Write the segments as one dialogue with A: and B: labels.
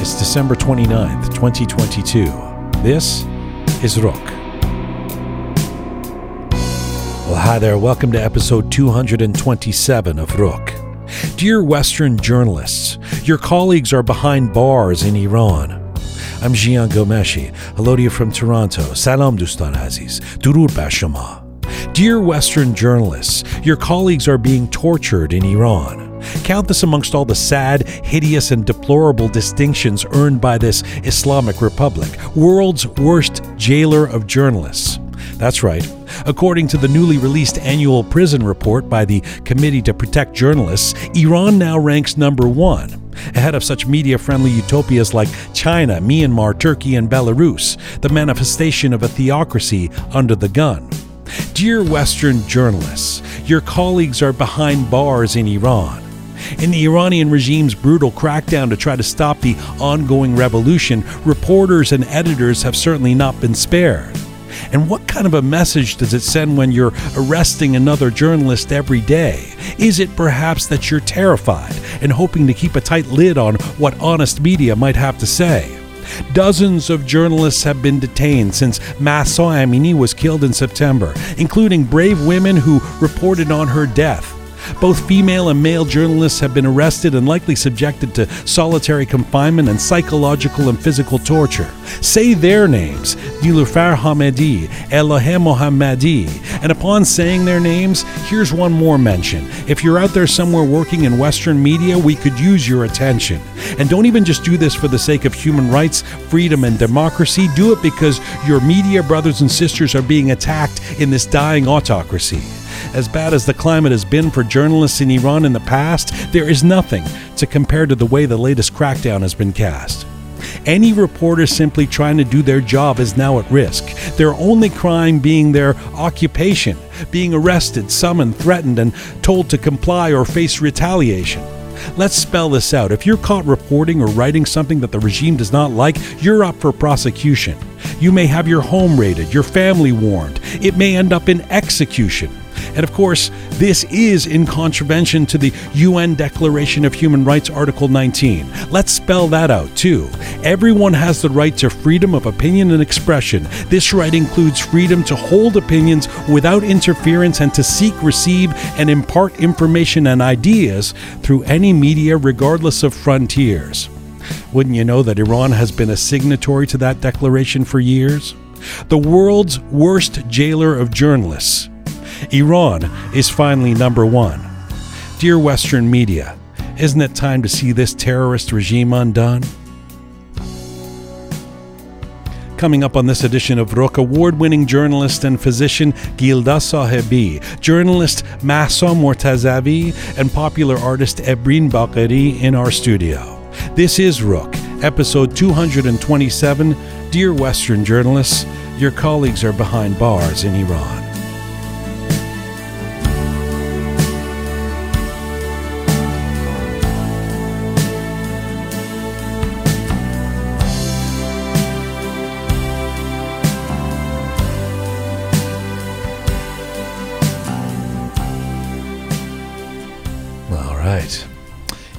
A: It's December 29th, 2022. This is Roozh. Well, hi there. Welcome to episode 227 of Roozh. Dear Western journalists, your colleagues are behind bars in Iran. I'm Jian Ghomeshi. Hello to you from Toronto. Salam Dustan Aziz. Durur Bashama. Dear Western journalists, your colleagues are being tortured in Iran. Count this amongst all the sad, hideous, and deplorable distinctions earned by this Islamic Republic, world's worst jailer of journalists. That's right. According to the newly released annual prison report by the Committee to Protect Journalists, Iran now ranks number one, ahead of such media friendly utopias like China, Myanmar, Turkey, and Belarus, the manifestation of a theocracy under the gun. Dear Western journalists, your colleagues are behind bars in Iran. In the Iranian regime's brutal crackdown to try to stop the ongoing revolution, reporters and editors have certainly not been spared. And what kind of a message does it send when you're arresting another journalist every day? Is it perhaps that you're terrified and hoping to keep a tight lid on what honest media might have to say? Dozens of journalists have been detained since Mahsa Amini was killed in September, including brave women who reported on her death. Both female and male journalists have been arrested and likely subjected to solitary confinement and psychological and physical torture. Say their names Nilufar Hamedi, Elaheh Mohammadi. And upon saying their names, here's one more mention. If you're out there somewhere working in Western media, we could use your attention. And don't even just do this for the sake of human rights, freedom, and democracy. Do it because your media brothers and sisters are being attacked in this dying autocracy. As bad as the climate has been for journalists in Iran in the past, there is nothing to compare to the way the latest crackdown has been cast. Any reporter simply trying to do their job is now at risk, their only crime being their occupation, being arrested, summoned, threatened, and told to comply or face retaliation. Let's spell this out. If you're caught reporting or writing something that the regime does not like, you're up for prosecution. You may have your home raided, your family warned. It may end up in execution. And of course, this is in contravention to the UN Declaration of Human Rights, Article 19. Let's spell that out too. Everyone has the right to freedom of opinion and expression. This right includes freedom to hold opinions without interference and to seek, receive, and impart information and ideas through any media, regardless of frontiers. Wouldn't you know that Iran has been a signatory to that declaration for years? The world's worst jailer of journalists Iran is finally number one. Dear Western media, isn't it time to see this terrorist regime undone? Coming up on this edition of Roozh, award winning journalist and physician Gilda Sahebi, journalist Mahsa Mortazavi, and popular artist Ebrin Bagheri in our studio. This is Roozh, episode 227. Dear Western journalists, your colleagues are behind bars in Iran.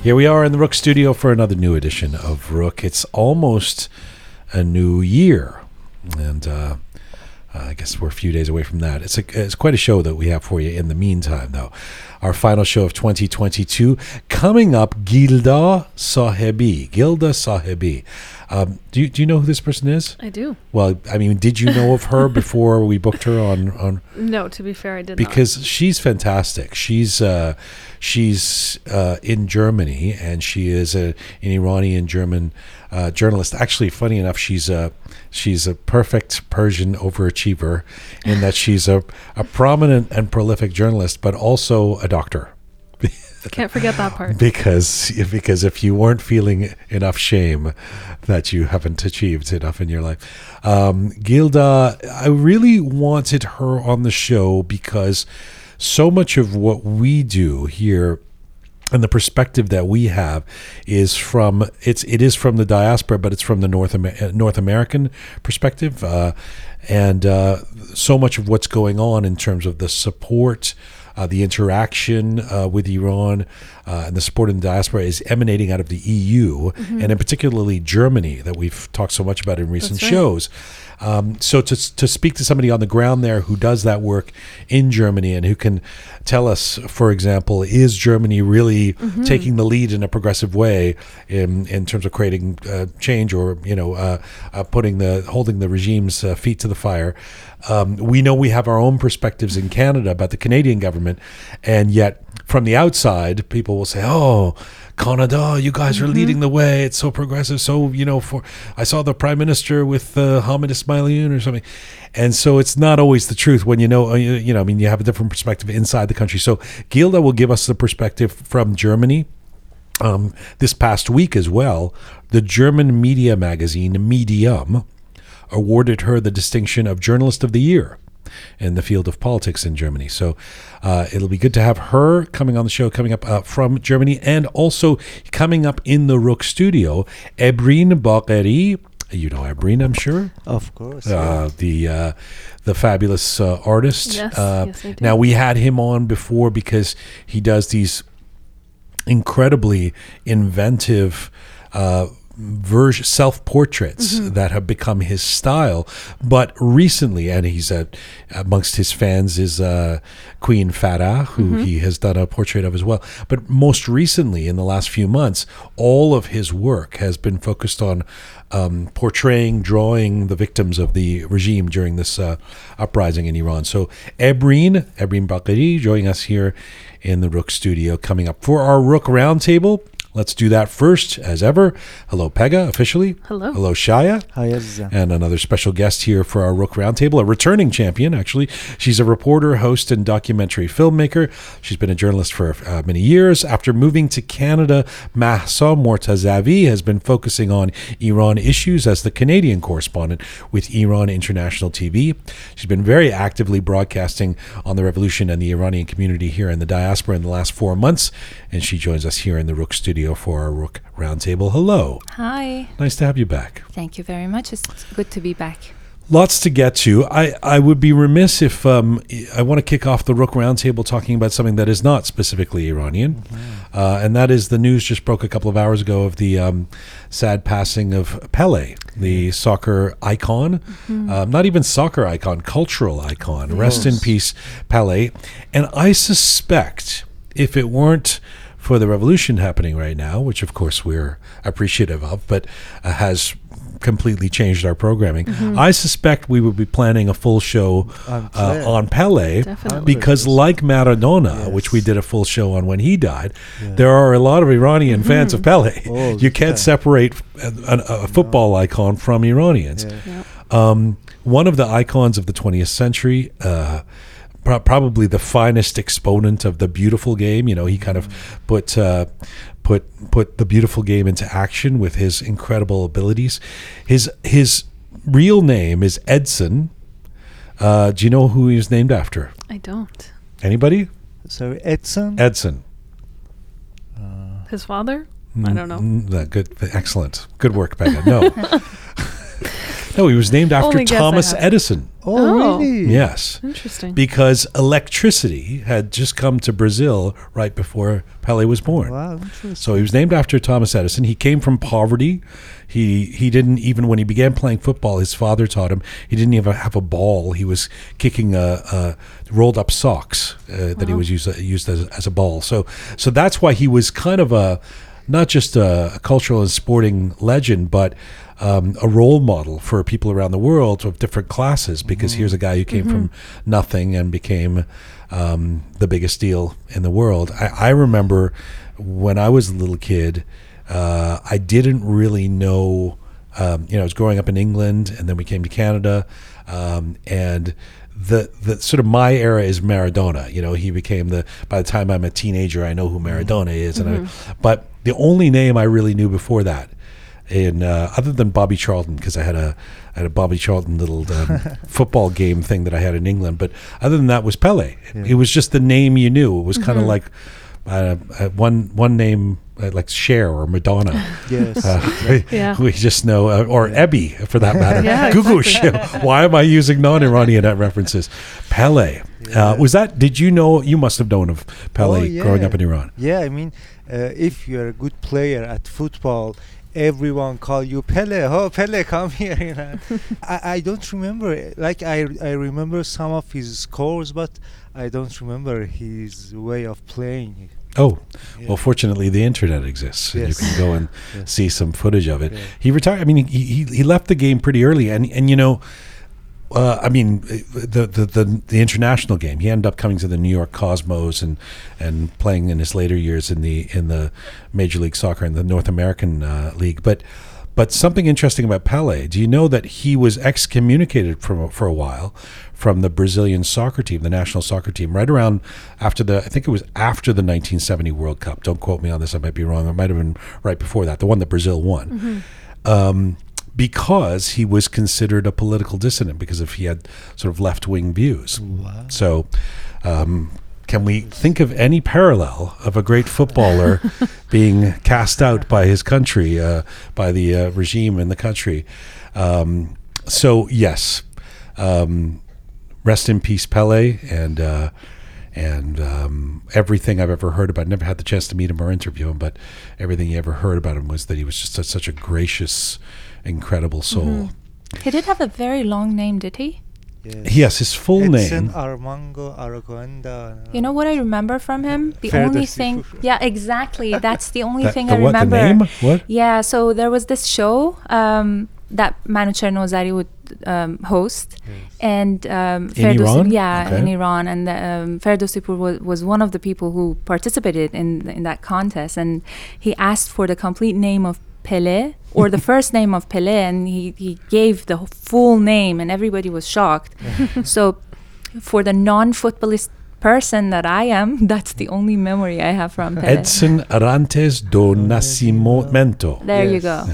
A: Here we are in the Roozh studio for another new edition of Roozh. It's almost a new year, and uh, I guess we're a few days away from that. It's a, it's quite a show that we have for you in the meantime, though. Our final show of 2022 coming up. Gilda Sahebi. Gilda Sahebi. Um, do you do you know who this person is?
B: I do.
A: Well, I mean, did you know of her before we booked her on on?
B: No, to be fair, I did
A: because
B: not.
A: she's fantastic. She's uh, she's uh, in Germany and she is a, an Iranian German uh, journalist. Actually, funny enough, she's a she's a perfect Persian overachiever in that she's a, a prominent and prolific journalist, but also a doctor.
B: Can't forget that part.
A: because because if you weren't feeling enough shame that you haven't achieved enough in your life, um, Gilda, I really wanted her on the show because so much of what we do here and the perspective that we have is from it's it is from the diaspora, but it's from the North Amer- North American perspective, uh, and uh, so much of what's going on in terms of the support uh, the interaction uh, with Iran uh, and the support in the diaspora is emanating out of the EU and in particularly Germany that we've talked so much about in recent
B: right.
A: shows. Um, so to, to speak to somebody on the ground there who does that work in Germany and who can tell us, for example, is Germany really taking the lead in a progressive way in in terms of creating uh, change or you know uh, uh, putting the holding the regime's uh, feet to the fire? Um, we know we have our own perspectives in Canada about the Canadian government, and yet from the outside, people will say, "Oh." Canada, you guys are leading the way. It's so progressive. So you know, for I saw the prime minister with uh, Hamed Esmaeilion or something, and so it's not always the truth when you know. uh, You, you know, I mean, you have a different perspective inside the country. So Gilda will give us the perspective from Germany. Um, this past week as well, the German media magazine Medium awarded her the distinction of Journalist of the Year in the field of politics in Germany. So uh, it'll be good to have her coming on the show, coming up uh, from Germany, and also coming up in the Roozh studio, Ebrin Bagheri. You know Ebrin, I'm sure.
C: Of course.
A: Uh, the uh, the fabulous uh, artist.
B: Yes,
A: uh,
B: yes, I do.
A: now we had him on before because he does these incredibly inventive uh, version self portraits
B: Mm-hmm.
A: that have become his style. But recently, and he's uh, amongst his fans is uh, Queen Farah, who
B: Mm-hmm.
A: he has done a portrait of as well. But most recently, in the last few months, all of his work has been focused on um, portraying, drawing the victims of the regime during this uh, uprising in Iran. So Ebrin, Ebrin Bagheri, joining us here in the Roozh studio, coming up for our Roozh Roundtable. Let's do that first, as ever. Hello, Pega, officially.
B: Hello.
A: Hello, Shaya.
C: Hi, Azizan.
A: And another special guest here for our Roozh Roundtable, a returning champion, actually. She's a reporter, host, and documentary filmmaker. She's been a journalist for uh, many years. After moving to Canada, Mahsa Mortazavi has been focusing on Iran issues as the Canadian correspondent with Iran International TV. She's been very actively broadcasting on the revolution and the Iranian community here in the diaspora in the last four months. And she joins us here in the Roozh studio for our Roozh Roundtable. Hello.
D: Hi.
A: Nice to have you back.
D: Thank you very much. It's good to be back.
A: Lots to get to. I, I would be remiss if um, I want to kick off the Roozh Roundtable talking about something that is not specifically Iranian, uh, and that is the news just broke a couple of hours ago of the um, sad passing of Pele, the soccer icon, um, not even soccer icon, cultural icon. Rest in peace, Pele. And I suspect if it weren't for the revolution happening right now, which of course we're appreciative of, but uh, has completely changed our programming. I suspect we would be planning a full show
C: On
A: uh,
C: Pele.
A: on Pele
B: Definitely.
A: because, like Maradona, which we did a full show on when he died, there are a lot of Iranian fans of Pele.
C: Oh,
A: you can't
C: yeah.
A: separate a, a, a football icon from Iranians.
C: Yeah.
B: Yep.
A: Um, one of the icons of the 20th century, uh, pro- probably the finest exponent of the beautiful game. You know, he kind of put uh, put put the beautiful game into action with his incredible abilities. His his real name is Edson. Uh, do you know who he was named after?
B: I don't.
A: Anybody?
C: So Edson.
A: Edson.
B: His father? I don't know.
A: Mm, good, excellent, good work, Becca. No, no, he was named after
B: Only guess I
A: Thomas
B: have.
A: Edison.
C: oh,
B: Oh.
C: really?
A: Yes.
B: Interesting.
A: because electricity had just come to Brazil right before Pele was born.
C: Wow, interesting.
A: So he was named after Thomas Edison. He came from poverty. He he didn't even when he began playing football, his father taught him he didn't even have a ball. He was kicking a, a rolled up socks uh, that he was used uh, used as, as a ball. So so that's why he was kind of a not just a, a cultural and sporting legend, but um, a role model for people around the world of different classes. Because here's a guy who came from nothing and became um, the biggest deal in the world. I, I remember when I was a little kid, uh, I didn't really know. Um, you know, I was growing up in England, and then we came to Canada, um, and the the sort of my era is Maradona. You know, he became the. By the time I'm a teenager, I know who Maradona is, and I, but the only name I really knew before that in uh, other than Bobby Charlton because I had a I had a Bobby Charlton little um, football game thing that I had in England, but other than that was Pele. It was just the name you knew. It was kind of like uh, uh, one one name uh, like Cher or Madonna.
C: Yes.
A: Uh,
C: exactly.
B: Yeah.
A: we just know, uh, or Ebby for that matter.
B: Yeah,
A: Google shit. Why am I using non-Iranian references? Pele.
C: Yeah.
A: Uh, was that? Did you know? You must have known of Pele
C: Oh, yeah.
A: growing up in Iran.
C: Yeah, I mean, uh, if you're a good player at football, everyone call you Pele. Oh, Pele, come here. You know. I, I don't remember. Like I, I remember some of his scores, but I don't remember his way of playing.
A: Oh,
C: Yeah.
A: well, fortunately, the internet exists, and you can go and
C: Yes.
A: see some footage of it.
C: Yeah.
A: He retired. I mean, he, he he left the game pretty early, and and you know, uh, I mean, the, the the the international game. He ended up coming to the New York Cosmos and and playing in his later years in the in the Major League Soccer in the North American uh, League. But but something interesting about Pele. Do you know that he was excommunicated from for a while from the Brazilian soccer team, the national soccer team, right around after the I think it was after the 1970 World Cup. Don't quote me on this. I might be wrong. It might have been right before that, the one that Brazil won um, because he was considered a political dissident because if he had sort of left wing views.
C: Wow.
A: So, um, can we think of any parallel of a great footballer being cast out by his country, uh, by the uh, regime in the country? Um, so, yes, um, rest in peace, Pele, and uh, and um, everything I've ever heard about. Never had the chance to meet him or interview him, but everything you ever heard about him was that he was just such, such a gracious, incredible soul.
D: He did have a very long name, did he?
C: Yes.
A: Yes, his full
C: Edson
A: name.
C: Armango Aragonda.
D: You know what I remember from him? The
C: Ferdowsi
D: only thing.
C: Fufru.
D: Yeah, exactly. That's the only
A: That-
D: thing
A: the
D: I
A: what?
D: remember.
A: The name? What?
D: Yeah, so there was this show um, that Manu Chernozari would um, host, and um,
A: In Iran?
D: yeah,
A: Okay.
D: in Iran, and um, Ferdowsipur was, was one of the people who participated in in that contest, and he asked for the complete name of Pele or the first name of Pele, and he, he gave the full name, and everybody was shocked. so, for the non-footballist person that I am, that's the only memory I have from Pele.
A: Edson Arantes do Nascimento,
D: there you
C: Yes.
D: go.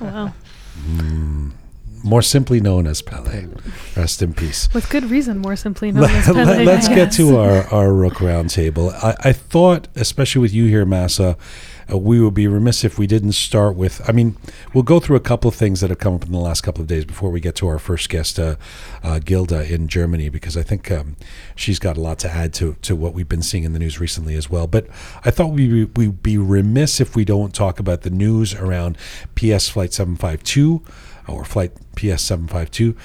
B: Wow.
A: Mm, more simply known as Pele. Rest in peace.
B: With good reason, more simply known as Pele.
A: Let,
B: Pele.
A: us get
B: yes.
A: to our, our Roozh Roundtable. I, I thought, especially with you here, Mahsa, uh, we would be remiss if we didn't start with. I mean, we'll go through a couple of things that have come up in the last couple of days before we get to our first guest, uh, uh, Gilda in Germany, because I think um, she's got a lot to add to, to what we've been seeing in the news recently as well. But I thought we we'd be remiss if we don't talk about the news around PS Flight 752 or Flight PS 752.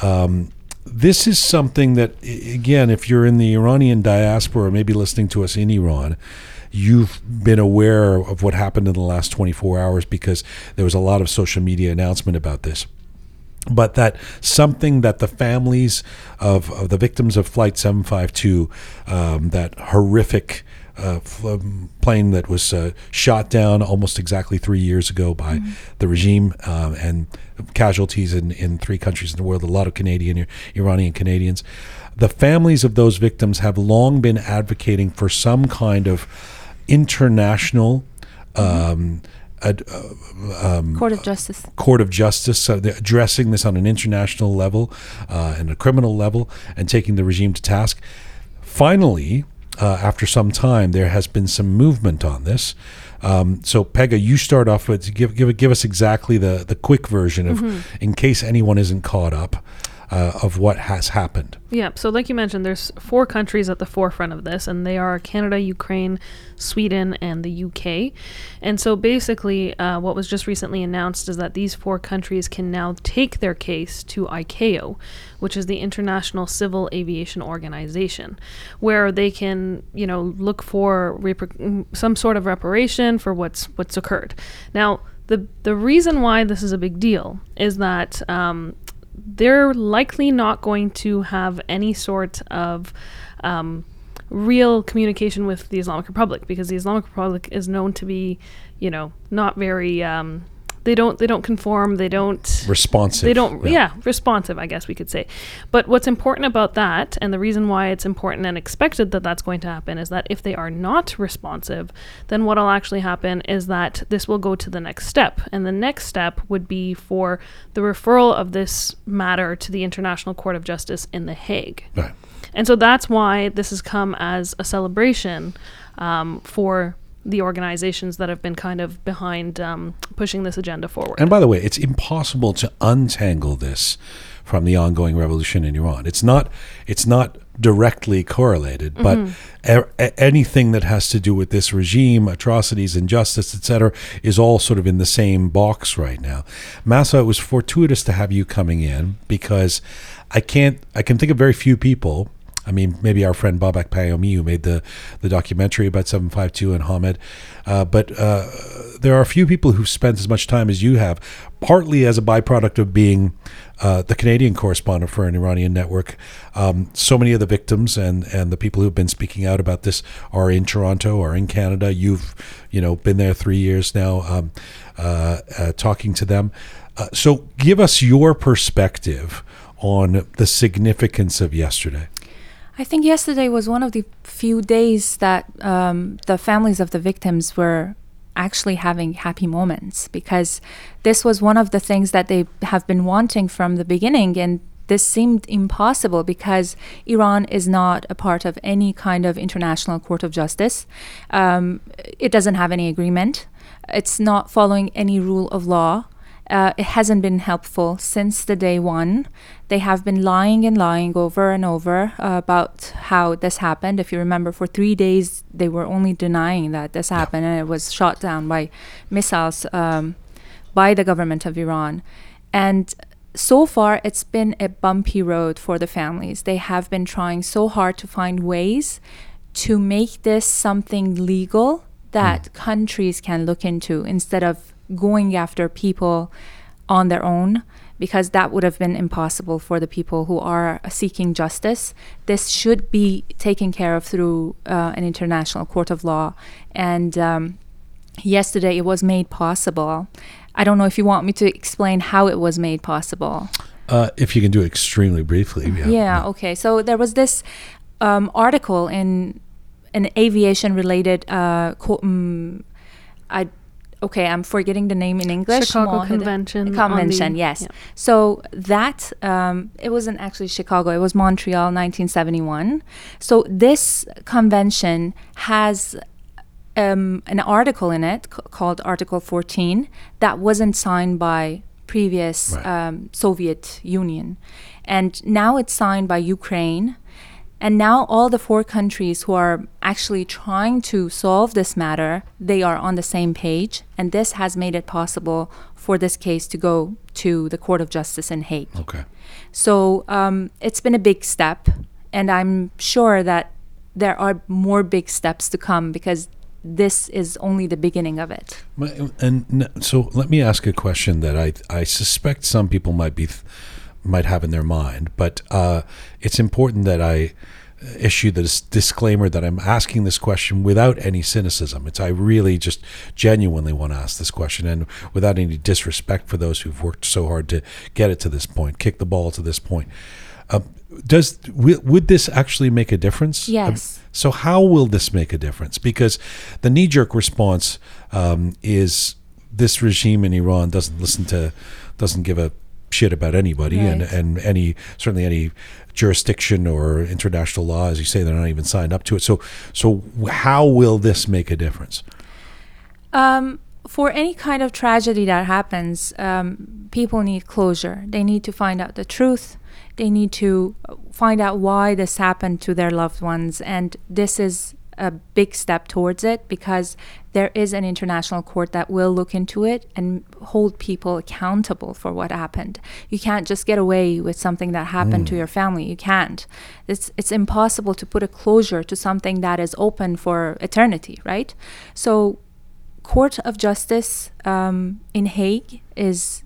A: Um, this is something that, again, if you're in the Iranian diaspora or maybe listening to us in Iran, you've been aware of what happened in the last 24 hours because there was a lot of social media announcement about this but that something that the families of, of the victims of Flight 752, um, that horrific uh, um, plane that was uh, shot down almost exactly three years ago by the regime um, and casualties in, in three countries in the world, a lot of Canadian, Iranian Canadians. The families of those victims have long been advocating for some kind of international. Um, ad, uh, um,
D: Court of Justice.
A: court of justice, they're addressing this on an international level uh, and a criminal level, and taking the regime to task. Finally, uh, after some time, there has been some movement on this. Um, so, Pega, you start off with give give give us exactly the the quick version of, in case anyone isn't caught up, uh, of what has happened.
B: Yeah, so like you mentioned, there's four countries at the forefront of this, and they are Canada, Ukraine, Sweden, and the UK. And so basically, uh, what was just recently announced is that these four countries can now take their case to ICAO, which is the International Civil Aviation Organization, where they can, you know, look for mm, some sort of reparation for what's what's occurred. Now, the the reason why this is a big deal is that. Um, they're likely not going to have any sort of um, real communication with the Islamic Republic because the Islamic Republic is known to be, you know, not very um, they don't they don't conform. They don't
A: Responsive.
B: they don't yeah. responsive i guess we could say but what's important about that and the reason why it's important and expected that that's going to happen is that if they are not responsive then what'll actually happen is that this will go to the next step and the next step would be for the referral of this matter to the international court of justice in the hague
A: Right.
B: and so that's why this has come as a celebration um, for the organizations that have been kind of behind um, pushing this agenda forward
A: And by the way, it's impossible to untangle this from the ongoing revolution in Iran. It's not. It's not directly correlated, but a- a- anything that has to do with this regime, atrocities, injustice, etc., is all sort of in the same box right now. Mahsa, it was fortuitous to have you coming in because I can't. I can think of very few people. I mean, maybe our friend Babak Payami, who made the, the documentary about 752 and Hamed. Uh, but uh, there are a few people who've spent as much time as you have, partly as a byproduct of being uh, the Canadian correspondent for an Iranian network. Um, so many of the victims and, and the people who've been speaking out about this are in Toronto or in Canada. You've, you know, been there three years now, um, uh, uh, talking to them. Uh, so give us your perspective on the significance of yesterday.
D: I think yesterday was one of the few days that um, the families of the victims were actually having happy moments because this was one of the things that they have been wanting from the beginning and this seemed impossible because Iran is not a part of any kind of international court of justice. Um, it doesn't have any agreement. It's not following any rule of law. Uh, it hasn't been helpful since the day one. They have been lying and lying over and over uh, about how this happened. If you remember, for three days they were only denying that this happened, and it was shot down by missiles um, by the government of Iran. And so far, it's been a bumpy road for the families. They have been trying so hard to find ways to make this something legal that countries can look into instead of going after people on their own because that would have been impossible for the people who are seeking justice. This should be taken care of through uh, an international court of law. And um, yesterday it was made possible. I don't know if you want me to explain how it was made possible.
A: Uh, if you can do it extremely briefly. Yeah.
D: Yeah, okay. So there was this um, article in an aviation related uh, co- um, I okay, I'm forgetting the name in English.
B: Chicago
D: Mohede-
B: Convention
D: Convention,
B: the-
D: yes.
B: yeah.
D: So that um, it wasn't actually Chicago; it was Montreal, 1971. So this convention has um, an article in it c- called Article 14 that wasn't signed by previous
A: Right.
D: um, Soviet Union, and now it's signed by Ukraine. And now all the four countries who are actually trying to solve this matter, they are on the same page, and this has made it possible for this case to go to the Court of Justice in Hague.
A: Okay.
D: So um, it's been a big step, and I'm sure that there are more big steps to come because this is only the beginning of it.
A: And so let me ask a question that I I suspect some people might be th- might have in their mind, but uh, it's important that I issue this disclaimer that I'm asking this question without any cynicism. It's I really just genuinely want to ask this question and without any disrespect for those who've worked so hard to get it to this point, kick the ball to this point. Uh, does w- would this actually make a difference?
D: Yes.
A: So how will this make a difference? Because the knee-jerk response um, is this regime in Iran doesn't listen to, doesn't give a shit about anybody, and and any certainly any jurisdiction or international law, as you say, they're not even signed up to it. So so how will this make a difference?
D: Um, for any kind of tragedy that happens, um, people need closure. They need to find out the truth. They need to find out why this happened to their loved ones. And this is a big step towards it because there is an international court that will look into it and hold people accountable for what happened. You can't just get away with something that happened to your family. You can't. It's it's impossible to put a closure to something that is open for eternity, right? So Court of Justice um, in Hague is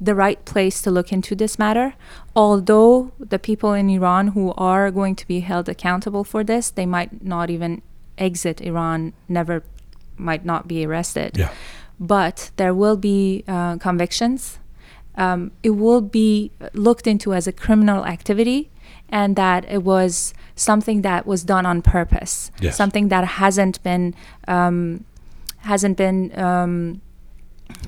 D: the right place to look into this matter. Although the people in Iran who are going to be held accountable for this, they might not even exit Iran, never might not be arrested.
A: Yeah.
D: but there will be uh, convictions. Um, it will be looked into as a criminal activity, and that it was something that was done on purpose,
A: Yes.
D: something that hasn't been um, hasn't been um,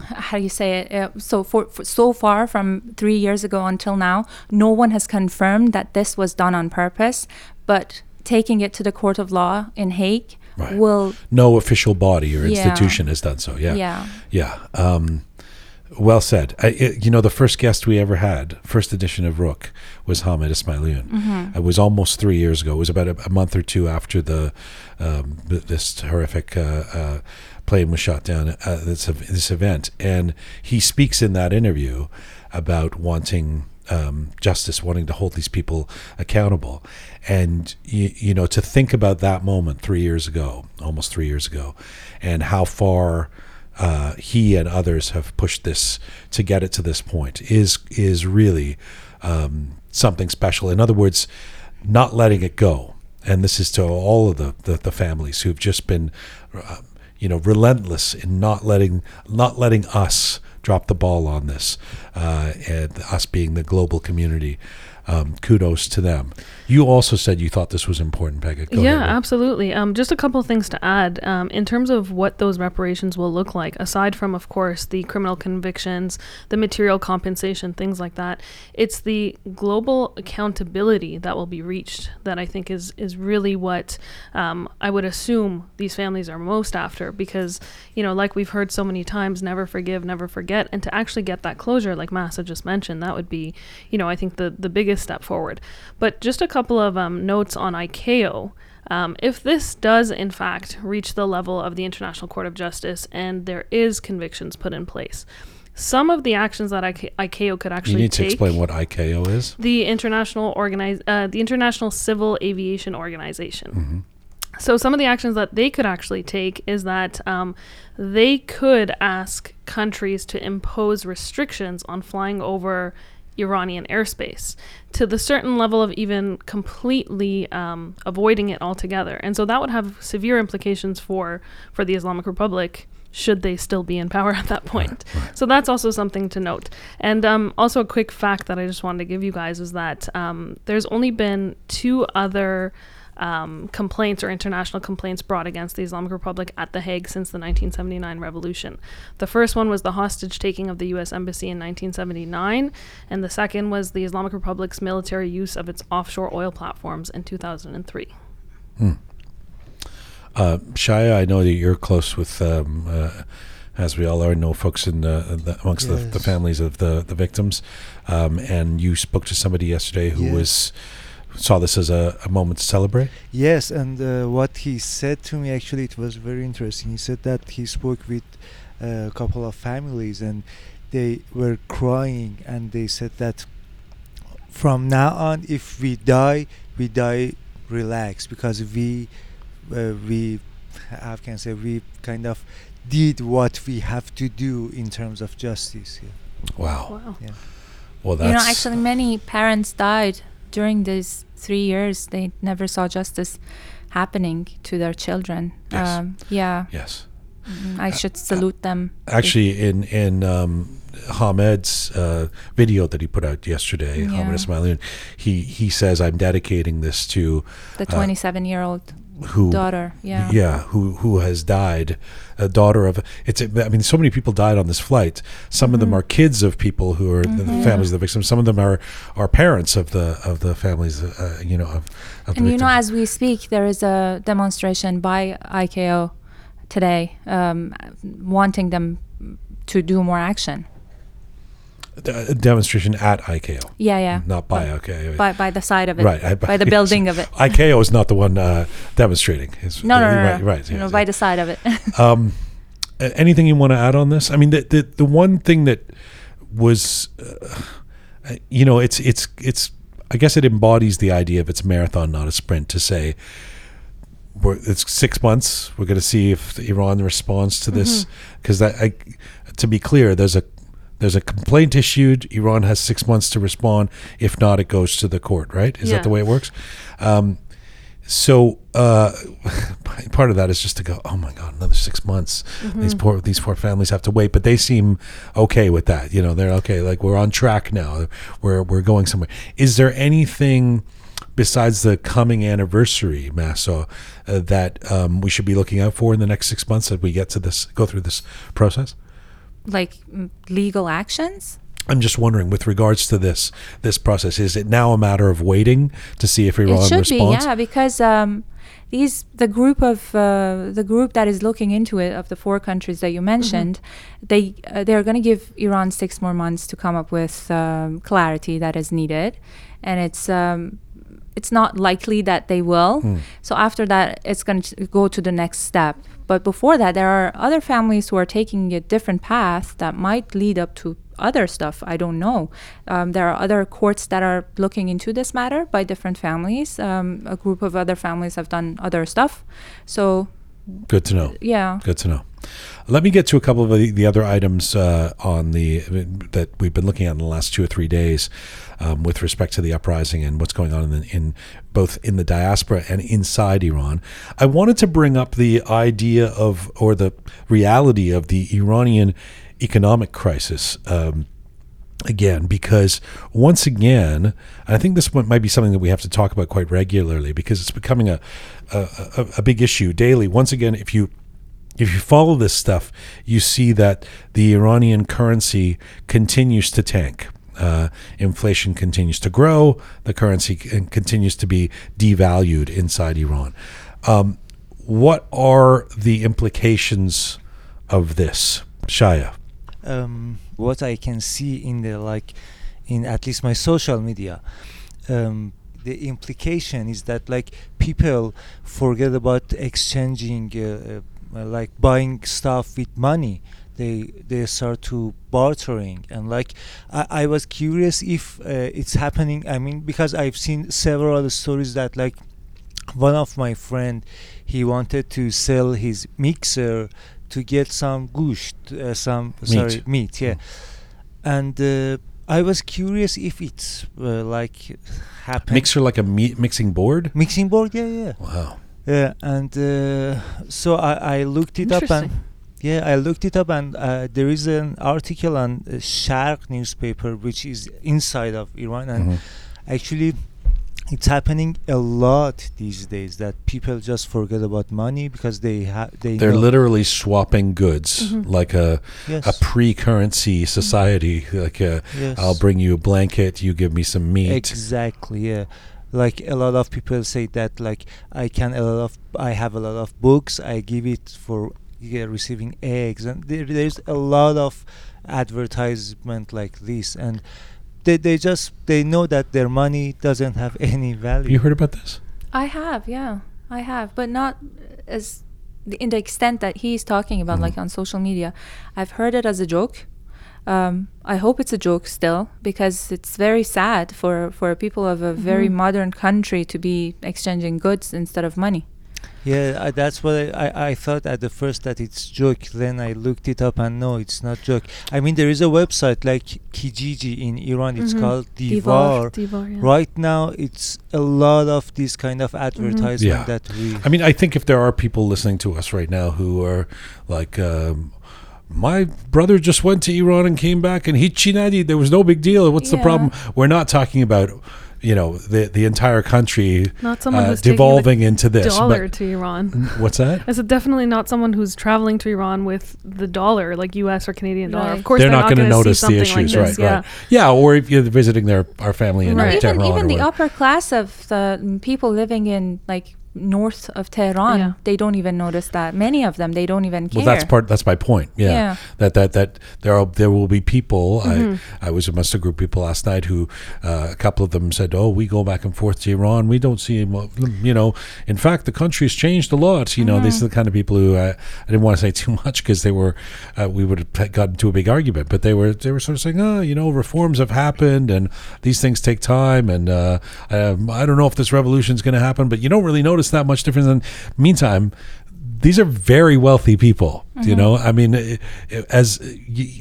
D: how do you say it? Uh, so for, for so far from three years ago until now, no one has confirmed that this was done on purpose. But taking it to the court of law in Hague
A: Right.
D: will,
A: No official body or
D: Yeah.
A: institution has done so. Yeah.
D: yeah,
A: Yeah. Um, well said. I, it, you know, the first guest we ever had, first edition of Roozh, was Hamed Esmaeilion.
D: Mm-hmm.
A: It was almost three years ago. It was about a, a month or two after the um, this horrific uh, uh, plane was shot down at this, this event. And he speaks in that interview about wanting um, justice, wanting to hold these people accountable. And, you, you know, to think about that moment three years ago, almost three years ago, and how far uh, he and others have pushed this to get it to this point is is really um, something special. In other words, not letting it go. And this is to all of the, the, the families who've just been, uh, you know, relentless in not letting not letting us drop the ball on this, uh, and us being the global community. Um, kudos to them. You also said you thought this was important, Peggy. Go
B: yeah,
A: ahead.
B: absolutely. Um, just a couple of things to add um, in terms of what those reparations will look like. Aside from, of course, the criminal convictions, the material compensation, things like that, it's the global accountability that will be reached that I think is is really what um, I would assume these families are most after. Because you know, like we've heard so many times, never forgive, never forget, and to actually get that closure, like Mahsa just mentioned, that would be, you know, I think the the biggest step forward. But just a couple of um, notes on ICAO. Um, if this does, in fact, reach the level of the International Court of Justice and there is convictions put in place, some of the actions that IC- ICAO could actually take.
A: You need to
B: take.
A: explain what ICAO is.
B: the international organize, uh, the International Civil Aviation Organization. So some of the actions that they could actually take is that um, they could ask countries to impose restrictions on flying over Iranian airspace to the certain level of even completely um, avoiding it altogether. And so that would have severe implications for for the Islamic Republic should they still be in power at that point. So that's also something to note. And um, also a quick fact that I just wanted to give you guys is that um, there's only been two other um, complaints or international complaints brought against the Islamic Republic at The Hague since the 1979 revolution. The first one was the hostage taking of the U.S. Embassy in 1979, and the second was the Islamic Republic's military use of its offshore oil platforms in 2003.
A: Uh, Shaya, I know that you're close with, um, uh, as we all are, know folks in uh, the, amongst the, the families of the, the victims. Um, and you spoke to somebody yesterday who
C: Yes.
A: was saw this as a, a moment to celebrate.
C: Yes, and uh, what he said to me actually it was very interesting. He said that he spoke with uh, a couple of families and they were crying and they said that from now on if we die we die relaxed because we uh, we how can say we kind of did what we have to do in terms of justice here.
A: Wow.
B: Wow.
A: Well,
D: you know, actually, many parents died during these three years. They never saw justice happening to their children.
A: Yes.
D: Um, yeah,
A: yes.
D: mm, I should salute them.
A: Actually, in in um, Hamed's uh, video that he put out yesterday,
D: Yeah.
A: Hamed Esmaeilion, he he says, "I'm dedicating this to
D: The
A: uh,
D: 27 year old
A: who
D: daughter. Yeah.
A: yeah who who has died a daughter of it's i mean so many people died on this flight some of them
D: Mhm.
A: are kids of people who are the
D: Mhm.
A: families of the victims some of them are are parents of the of the families uh, you know of, of the
D: And you know, as we speak, there is a demonstration by ICAO today um, wanting them to do more action.
A: A demonstration at ICAO
D: Yeah, yeah.
A: not by
D: By-
A: okay
D: By, by the side of it.
A: right I-
D: By the building of it.
A: ICAO is not the one uh, demonstrating It's-
D: No, no, no,
A: right
D: no.
A: right yes,
D: by
A: yeah.
D: the side of it.
A: Um, anything you want to add on this? I mean, the the, the one thing that was, uh, you know, it's it's it's. I guess it embodies the idea of it's a marathon, not a sprint. To say, we're, it's six months. We're going to see if Iran responds to this, because that. I, to be clear, there's a there's a complaint issued. Iran has six months to respond. If not, it goes to the court. Right? Is that the way it works? Um, So uh, part of that is just to go. Oh my God, another six months. These poor these poor families have to wait, but they seem okay with that. You know, they're okay. Like we're on track now. We're we're going somewhere. Is there anything besides the coming anniversary, Masso, uh, that um, we should be looking out for in the next six months as we get to this, go through this process?
D: Like mm, legal actions?
A: I'm just wondering, with regards to this this process, is it now a matter of waiting to see if Iran
D: it should
A: responds?
D: be, yeah, because um, these the group of uh, the group that is looking into it of the four countries that you mentioned, they uh, they are going to give Iran six more months to come up with um, clarity that is needed, and it's. Um, it's not likely that they will.
A: Hmm.
D: So after that, it's going to go to the next step. But before that, there are other families who are taking a different path that might lead up to other stuff. I don't know. Um, there are other courts that are looking into this matter by different families. Um, a group of other families have done other stuff. So
A: Good to know.
D: yeah,
A: Good to know. Let me get to a couple of the, the other items uh, on the that we've been looking at in the last two or three days, um, with respect to the uprising and what's going on in, the, in both in the diaspora and inside Iran. I wanted to bring up the idea of or the reality of the Iranian economic crisis. Um, again because once again I think this might be something that we have to talk about quite regularly because it's becoming a a, a, big issue daily. Once again if you if you follow this stuff you see that the Iranian currency continues to tank. Uh, inflation continues to grow. The currency continues to be devalued inside Iran. Um, what are the implications of this Shaya
C: um, what I can see in the like in at least my social media um, the implication is that like people forget about exchanging uh, uh, like buying stuff with money. They they start to bartering. And like I, I was curious if uh, it's happening I mean because I've seen several stories that like one of my friend he wanted to sell his mixer to get some gusht uh, some sorry meat yeah. And uh, I was curious if it's uh, like happened.
A: Mixer like a meat mixing board?
C: Mixing board yeah yeah.
A: Wow.
C: Yeah and uh, so I, I looked it up and yeah I looked it up and uh, there is an article on uh, Sharq newspaper which is inside of Iran and
A: Mhm.
C: actually it's happening a lot these days that people just forget about money because they have they
A: They're
C: know-
A: literally swapping goods
B: Mhm.
A: like a,
C: yes,
A: a pre-currency society. Like a,
C: yes.
A: I'll bring you a blanket, you give me some meat.
C: Exactly, yeah. Like a lot of people say that like I can a lot of I have a lot of books, I give it for yeah, receiving eggs and there, there's a lot of advertisement like this and they, they just they know that their money doesn't have any value.
A: you heard about this?
D: I have, yeah, I have, but not as in the extent that he's talking about,
A: Mhm.
D: like on social media. I've heard it as a joke. Um, I hope it's a joke still because it's very sad for for people of a very
B: Mhm.
D: modern country to be exchanging goods instead of money.
C: Yeah, I, that's what I, I, I thought at the first that it's joke. Then I looked it up and no, it's not joke. I mean, there is a website like Kijiji in Iran. It's
B: Mhm.
C: called
D: Divar.
C: Divar.
B: Divar, yeah.
C: Right now, it's a lot of this kind of advertisement
A: Yeah.
C: that we.
A: I mean, I think if there are people listening to us right now who are like, um, my brother just went to Iran and came back and he chinadi, there was no big deal. What's the problem? We're not talking about, you know, the the entire country
B: Not someone
A: uh,
B: who's taking
A: devolving into this.
B: dollar
A: But
B: to Iran.
A: what's that?
B: I said definitely not someone who's traveling to Iran with the dollar, like U.S. or Canadian dollar.
D: Right.
B: Of course,
A: they're,
B: they're,
A: not going to
B: gonna see
A: notice the
B: something
A: issues,
B: like
A: right?
B: this, yeah.
A: Right. Yeah, or if you're visiting their our family in
B: Right.
D: Even
A: Tehran.
D: even
A: or
D: the upper class of the people living in like north of Tehran,
B: Yeah.
D: they don't even notice that. Many of them, they don't even care.
A: Well, that's part. That's my point. Yeah,
D: Yeah.
A: that that that there are there will be people.
B: Mhm.
A: I I was amongst a group of people last night who uh, a couple of them said, "Oh, we go back and forth to Iran. We don't see, you know. In fact, the country's changed a lot. You know, these are the kind of people who uh, I didn't want to say too much because they were uh, we would have got into a big argument, but they were they were sort of saying, oh, you know, reforms have happened and these things take time, and uh, um, I don't know if this revolution is going to happen, but you don't really notice that much difference. And meantime these are very wealthy people. You
B: Mm-hmm.
A: know, I mean, eh, eh, as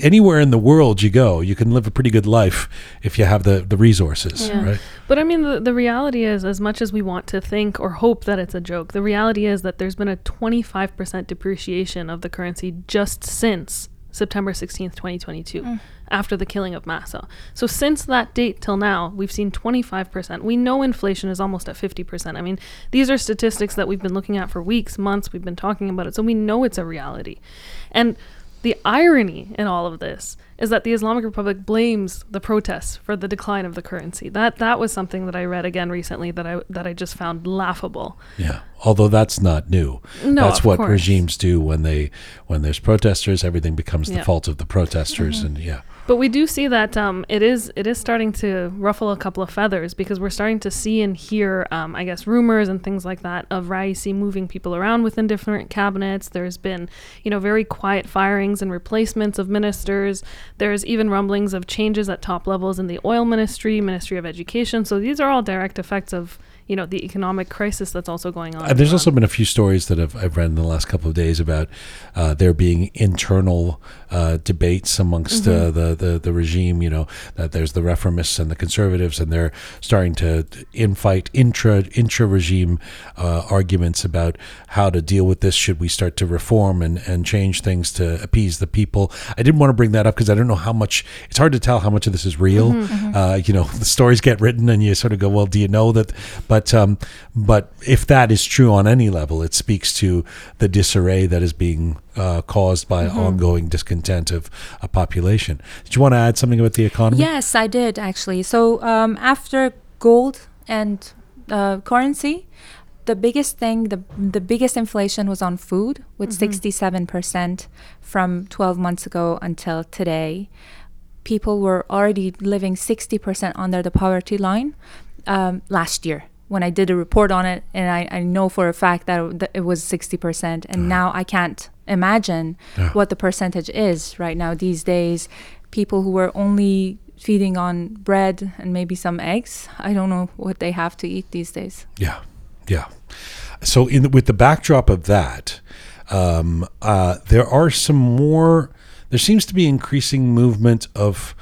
A: anywhere in the world you go, you can live a pretty good life if you have the the resources,
B: Yeah.
A: right?
B: But I mean, the, the reality is, as much as we want to think or hope that it's a joke, the reality is that there's been a 25% depreciation of the currency just since September 16th, 2022, mm. after the killing of Mahsa. So since that date till now, we've seen 25%. We know inflation is almost at 50%. I mean, these are statistics that we've been looking at for weeks, months. We've been talking about it. So we know it's a reality. And the irony in all of this is that the Islamic Republic blames the protests for the decline of the currency. That that was something that I read again recently that I that I just found laughable.
A: Yeah. Although that's not new.
B: No,
A: that's what
B: course.
A: regimes do when they when there's protesters. Everything becomes the
B: Yeah. Mm-hmm.
A: fault of the protesters, and yeah.
B: But we do see that um, it is it is starting to ruffle a couple of feathers because we're starting to see and hear, um, I guess, rumors and things like that of Raisi moving people around within different cabinets. There's been, you know, very quiet firings and replacements of ministers. There's even rumblings of changes at top levels in the oil ministry, Ministry of Education. So these are all direct effects of, you know, the economic crisis that's also going on.
A: Uh, there's also been a few stories that I've, I've read in the last couple of days about uh, there being internal uh, debates amongst uh, the, the the regime. You know that there's the reformists and the conservatives, and they're starting to infight intra intra regime uh, arguments about how to deal with this. Should we start to reform and, and change things to appease the people? I didn't want to bring that up because I don't know how much. It's hard to tell how much of this is real. Uh, you know, the stories get written, and you sort of go, "Well, do you know that?" But um, but if that is true on any level, it speaks to the disarray that is being uh, caused by ongoing discontent of a population. Did you want to add something about the economy?
D: Yes, I did actually. So um, after gold and uh, currency, the biggest thing, the the biggest inflation was on food, with sixty-seven percent from twelve months ago until today. People were already living sixty percent under the poverty line um, last year. When I did a report on it, and I, I know for a fact that it- it was 60%, and now I can't imagine
A: Yeah.
D: what the percentage is right now these days. People who were only feeding on bread and maybe some eggs, I don't know what they have to eat these days.
A: Yeah, yeah. So, in the, with the backdrop of that, um, uh, there are some more. There seems to be increasing movement of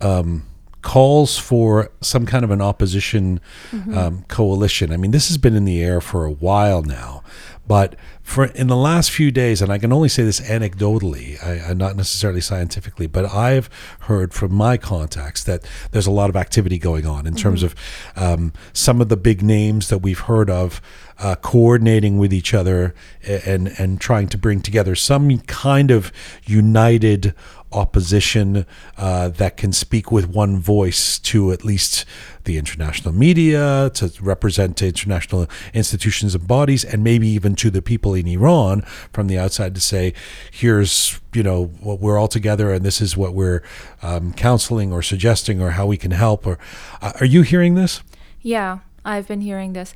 A: um, calls for some kind of an opposition um, coalition. I mean, this has been in the air for a while now, but for in the last few days, and I can only say this anecdotally, I, I'm not necessarily scientifically, but I've heard from my contacts that there's a lot of activity going on in terms of um, some of the big names that we've heard of uh, coordinating with each other and and trying to bring together some kind of united opposition uh, that can speak with one voice to at least the international media, to represent international institutions and bodies, and maybe even to the people in Iran from the outside to say, here's, you know, what we're all together and this is what we're um, counseling or suggesting or how we can help. Or uh, Are you hearing this?
D: Yeah, I've been hearing this.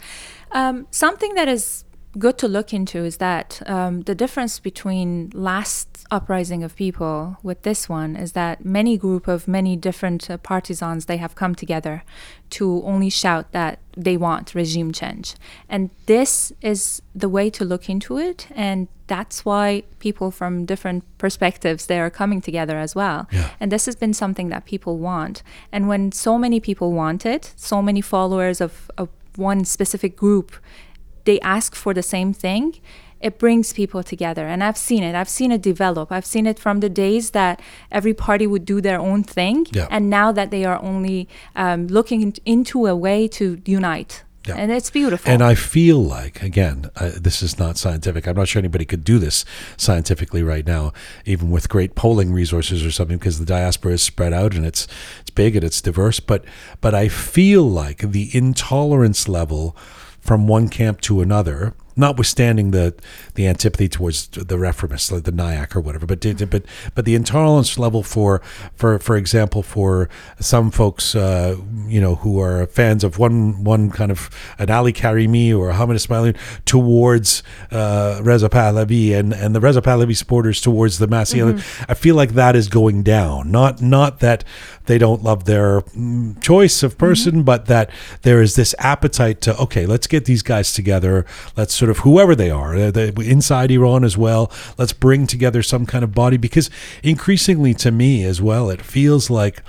D: Um, something that is good to look into is that um, the difference between last uprising of people with this one is that many group of many different uh, partisans they have come together to only shout that they want regime change. And this is the way to look into it and that's why people from different perspectives they are coming together as well.
A: Yeah.
D: and this has been something that people want. And when so many people want it so many followers of, of one specific group they ask for the same thing it brings people together and i've seen it i've seen it develop i've seen it from the days that every party would do their own thing
A: Yeah.
D: and now that they are only um, looking in- into a way to unite
A: Yeah.
D: and it's beautiful
A: And I feel like, again, uh, this is not scientific. I'm not sure anybody could do this scientifically right now, even with great polling resources or something, because the diaspora is spread out and it's it's big and it's diverse. But but I feel like the intolerance level from one camp to another, notwithstanding the the antipathy towards the reformists, like the NIAC or whatever, but did- but but the intolerance level for for for example for some folks, uh, you know, who are fans of one one kind of an Ali Karimi or a Hamid Ismaili towards uh, Reza Pahlavi and and the Reza Pahlavi supporters towards the Masih. I feel like that is going down. Not not that they don't love their mm, choice of person, but that there is this appetite to okay, let's get these guys together. Let's sort of whoever they are they, inside Iran as well. Let's bring together some kind of body because increasingly to me as well, it feels like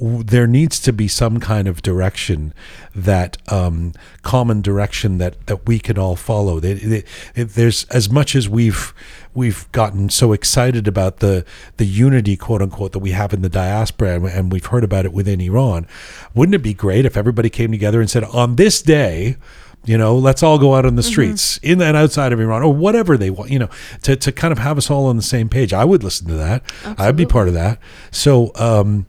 A: there needs to be some kind of direction that um, common direction that that we can all follow. They, they, it- there's as much as we've we've gotten so excited about the the unity quote unquote that we have in the diaspora and, and we've heard about it within Iran. Wouldn't it be great if everybody came together and said on this day you know let's all go out on the streets in and outside of iran or whatever they want you know to, to kind of have us all on the same page i would listen to that i'd be part of that so um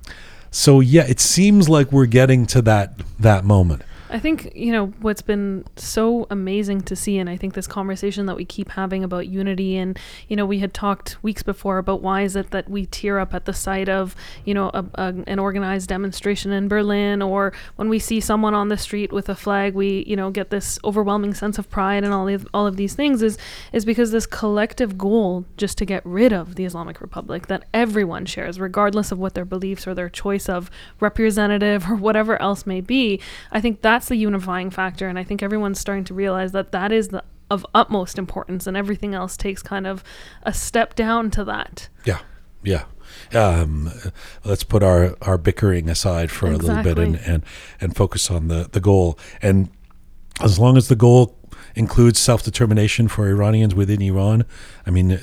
A: so yeah it seems like we're getting to that that moment
B: I think, you know, what's been so amazing to see, and I think this conversation that we keep having about unity, and, you know, we had talked weeks before about why is it that we tear up at the sight of, you know, a, a, an organized demonstration in Berlin, or when we see someone on the street with a flag, we, you know, get this overwhelming sense of pride and all of, all of these things is, is because this collective goal just to get rid of the Islamic Republic that everyone shares, regardless of what their beliefs or their choice of representative or whatever else may be. I think that's the unifying factor, and I think everyone's starting to realize that that is the of utmost importance, and everything else takes kind of a step down to that.
A: Yeah, yeah. Um, let's put our, our bickering aside for a little bit and, and, and focus on the, the goal. And as long as the goal includes self determination for Iranians within Iran, I mean, uh,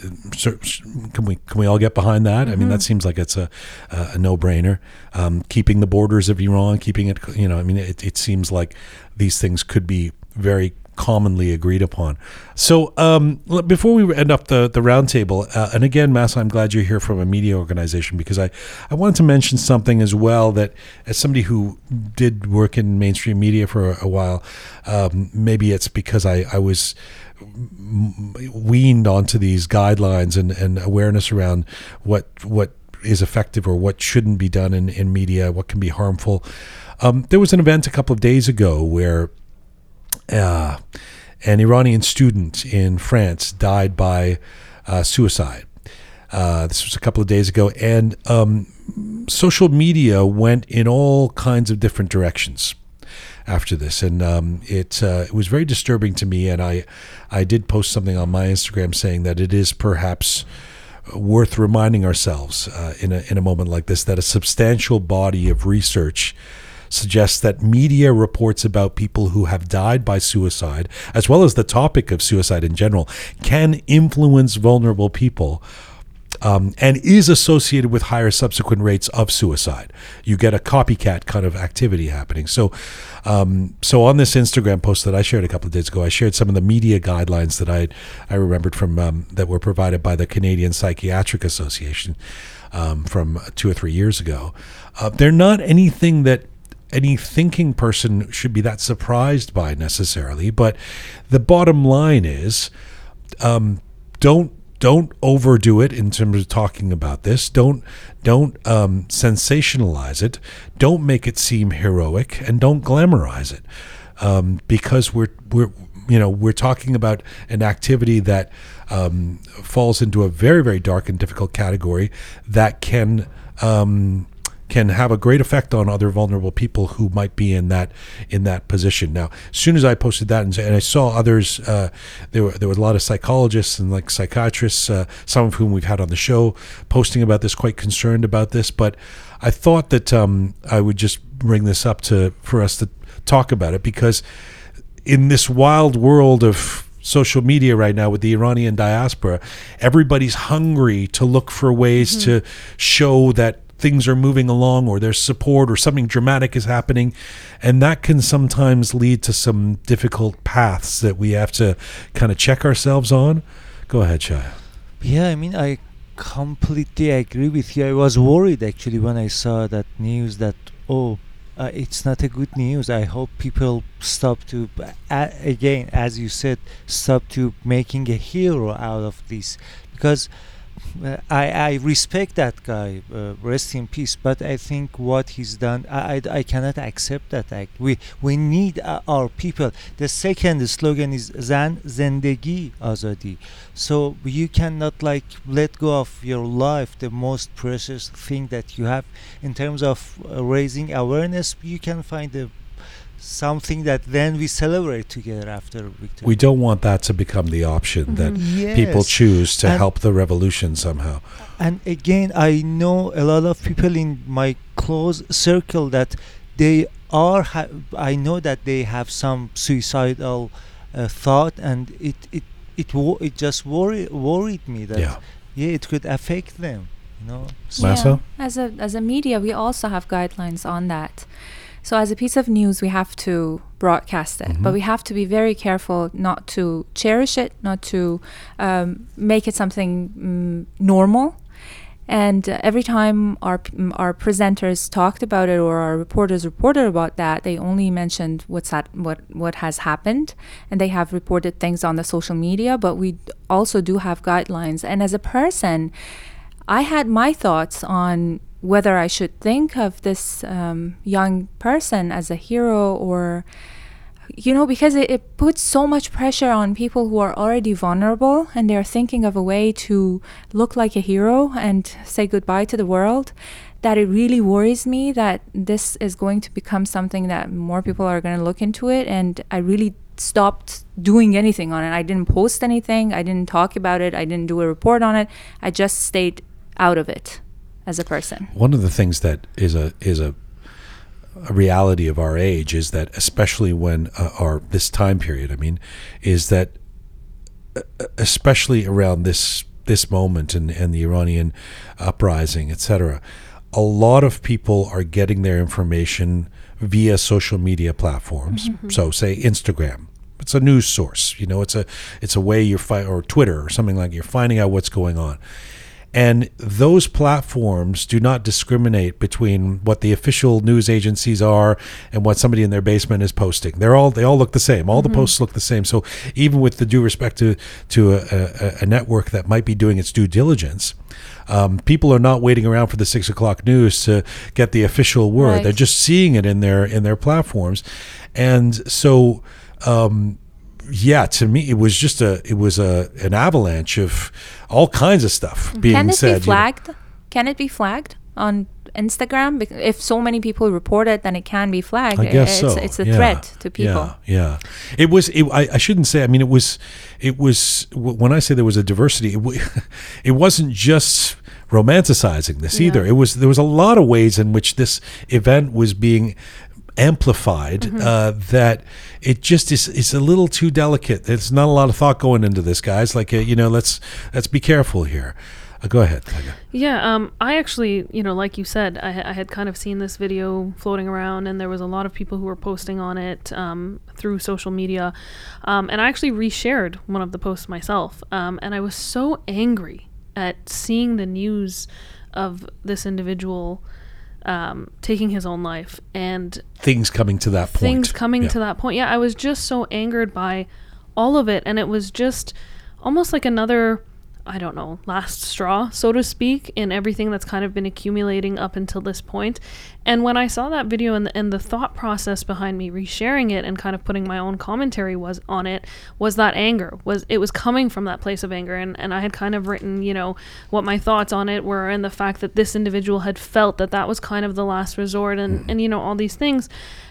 A: can we can we all get behind that? I mean, that seems like it's a a, a no brainer. Um, keeping the borders of Iran, keeping it, you know, I mean, it, it seems like these things could be very commonly agreed upon. So um, before we end up the the roundtable, uh, and again, Mahsa, I'm glad you're here from a media organization because I I wanted to mention something as well that as somebody who did work in mainstream media for a, a while, um, maybe it's because I I was weaned onto these guidelines and, and awareness around what what is effective or what shouldn't be done in, in media, what can be harmful. Um, there was an event a couple of days ago where uh, an Iranian student in France died by uh, suicide. Uh, this was a couple of days ago, and um, social media went in all kinds of different directions after this, and um, it uh, it was very disturbing to me. And I I did post something on my Instagram saying that it is perhaps worth reminding ourselves uh, in a in a moment like this that a substantial body of research suggests that media reports about people who have died by suicide, as well as the topic of suicide in general, can influence vulnerable people. Um, and is associated with higher subsequent rates of suicide. You get a copycat kind of activity happening. So, um, so on this Instagram post that I shared a couple of days ago, I shared some of the media guidelines that I I remembered from um, that were provided by the Canadian Psychiatric Association um, from two or three years ago. Uh, they're not anything that any thinking person should be that surprised by necessarily, but the bottom line is um, don't don't overdo it in terms of talking about this. Don't don't um, sensationalize it. Don't make it seem heroic, and don't glamorize it, um, because we're we're you know we're talking about an activity that um, falls into a very very dark and difficult category that can. Um, can have a great effect on other vulnerable people who might be in that in that position. Now, as soon as I posted that and, and I saw others, uh, there were there were a lot of psychologists and like psychiatrists, uh, some of whom we've had on the show, posting about this, quite concerned about this. But I thought that um, I would just bring this up to for us to talk about it because in this wild world of social media right now with the Iranian diaspora, everybody's hungry to look for ways to show that things are moving along or there's support or something dramatic is happening. And that can sometimes lead to some difficult paths that we have to kind of check ourselves on. Go ahead, Shaya.
C: Yeah, I mean, I completely agree with you. I was worried actually when I saw that news that oh, uh, it's not a good news. I hope people stop to uh, again, as you said, stop to making a hero out of this because I, I respect that guy, uh, rest in peace. But I think what he's done, I, I, I cannot accept that act. We we need uh, our people. The second slogan is Zan Zendegi Azadi. So you cannot like let go of your life, the most precious thing that you have in terms of uh, raising awareness. You can find a something that then we celebrate together after victory.
A: We don't want that to become the option that
C: yes.
A: people choose to
C: And-
A: help the revolution somehow.
C: and again i know a lot of people in my close circle that they are ha- i know that they have some suicidal uh, thought and it it it, wo- it just worry, worried me that
A: Yeah.
C: yeah it could affect them you know
A: Lasso?
D: As a as a media, we also have guidelines on that. So as a piece of news, we have to broadcast it, but
A: Mhm.
D: we have to be very careful not to cherish it, not to um, make it something mm, normal. And uh, every time our our presenters talked about it or our reporters reported about that, they only mentioned what's that, what what has happened, and they have reported things on the social media. But we also do have guidelines. And as a person, I had my thoughts on whether I should think of this um, young person as a hero or, you know, because it, it puts so much pressure on people who are already vulnerable and they're thinking of a way to look like a hero and say goodbye to the world. That it really worries me that this is going to become something that more people are going to look into it. And I really stopped doing anything on it. I didn't post anything. I didn't talk about it. I didn't do a report on it. I just stayed out of it as a person.
A: One of the things that is a is a, a reality of our age is that, especially when uh, our this time period, I mean, is that uh, especially around this this moment and, and the Iranian uprising, etc. A lot of people are getting their information via social media platforms. So, say Instagram. It's a news source. You know, it's a it's a way you're fi- or Twitter or something like you're finding out what's going on. And those platforms do not discriminate between what the official news agencies are and what somebody in their basement is posting. They're all they all look the same. All the posts look the same. So even with the due respect to to a, a, a network that might be doing its due diligence, um, people are not waiting around for the six o'clock news to get the official word.
D: Right.
A: They're just seeing it in their in their platforms, and so. Um, yeah, to me, it was just a it was a an avalanche of all kinds of stuff being
D: Can it
A: said.
D: be
A: you know.
D: flagged? Can it be flagged on Instagram? If so many people report it, then it can be flagged.
A: I guess
D: it's,
A: so.
D: It's a
A: yeah.
D: threat to people.
A: Yeah, yeah. It was. It, I, I shouldn't say. I mean, it was. It was. When I say there was a diversity, it, it wasn't just romanticizing this
B: Yeah.
A: either. It was. There was a lot of ways in which this event was being amplified
B: Mm-hmm.
A: uh, that it just is it's a little too delicate there's not a lot of thought going into this guys like uh, you know let's let's be careful here uh, go ahead Tiger.
B: Yeah, um, I actually, you know, like you said, I, I had kind of seen this video floating around, and there was a lot of people who were posting on it um, through social media. Um, and I actually reshared one of the posts myself. Um, and I was so angry at seeing the news of this individual um, taking his own life and
A: things coming to that point
B: things coming
A: Yeah.
B: to that point. Yeah, I was just so angered by all of it, and it was just almost like another, I don't know, last straw, so to speak, in everything that's kind of been accumulating up until this point. And when I saw that video and the, and the thought process behind me resharing it and kind of putting my own commentary was on it was that anger. Was it was coming from that place of anger. And, and I had kind of written you know what my thoughts on it were and the fact that this individual had felt that that was kind of the last resort and mm. and you know all these things.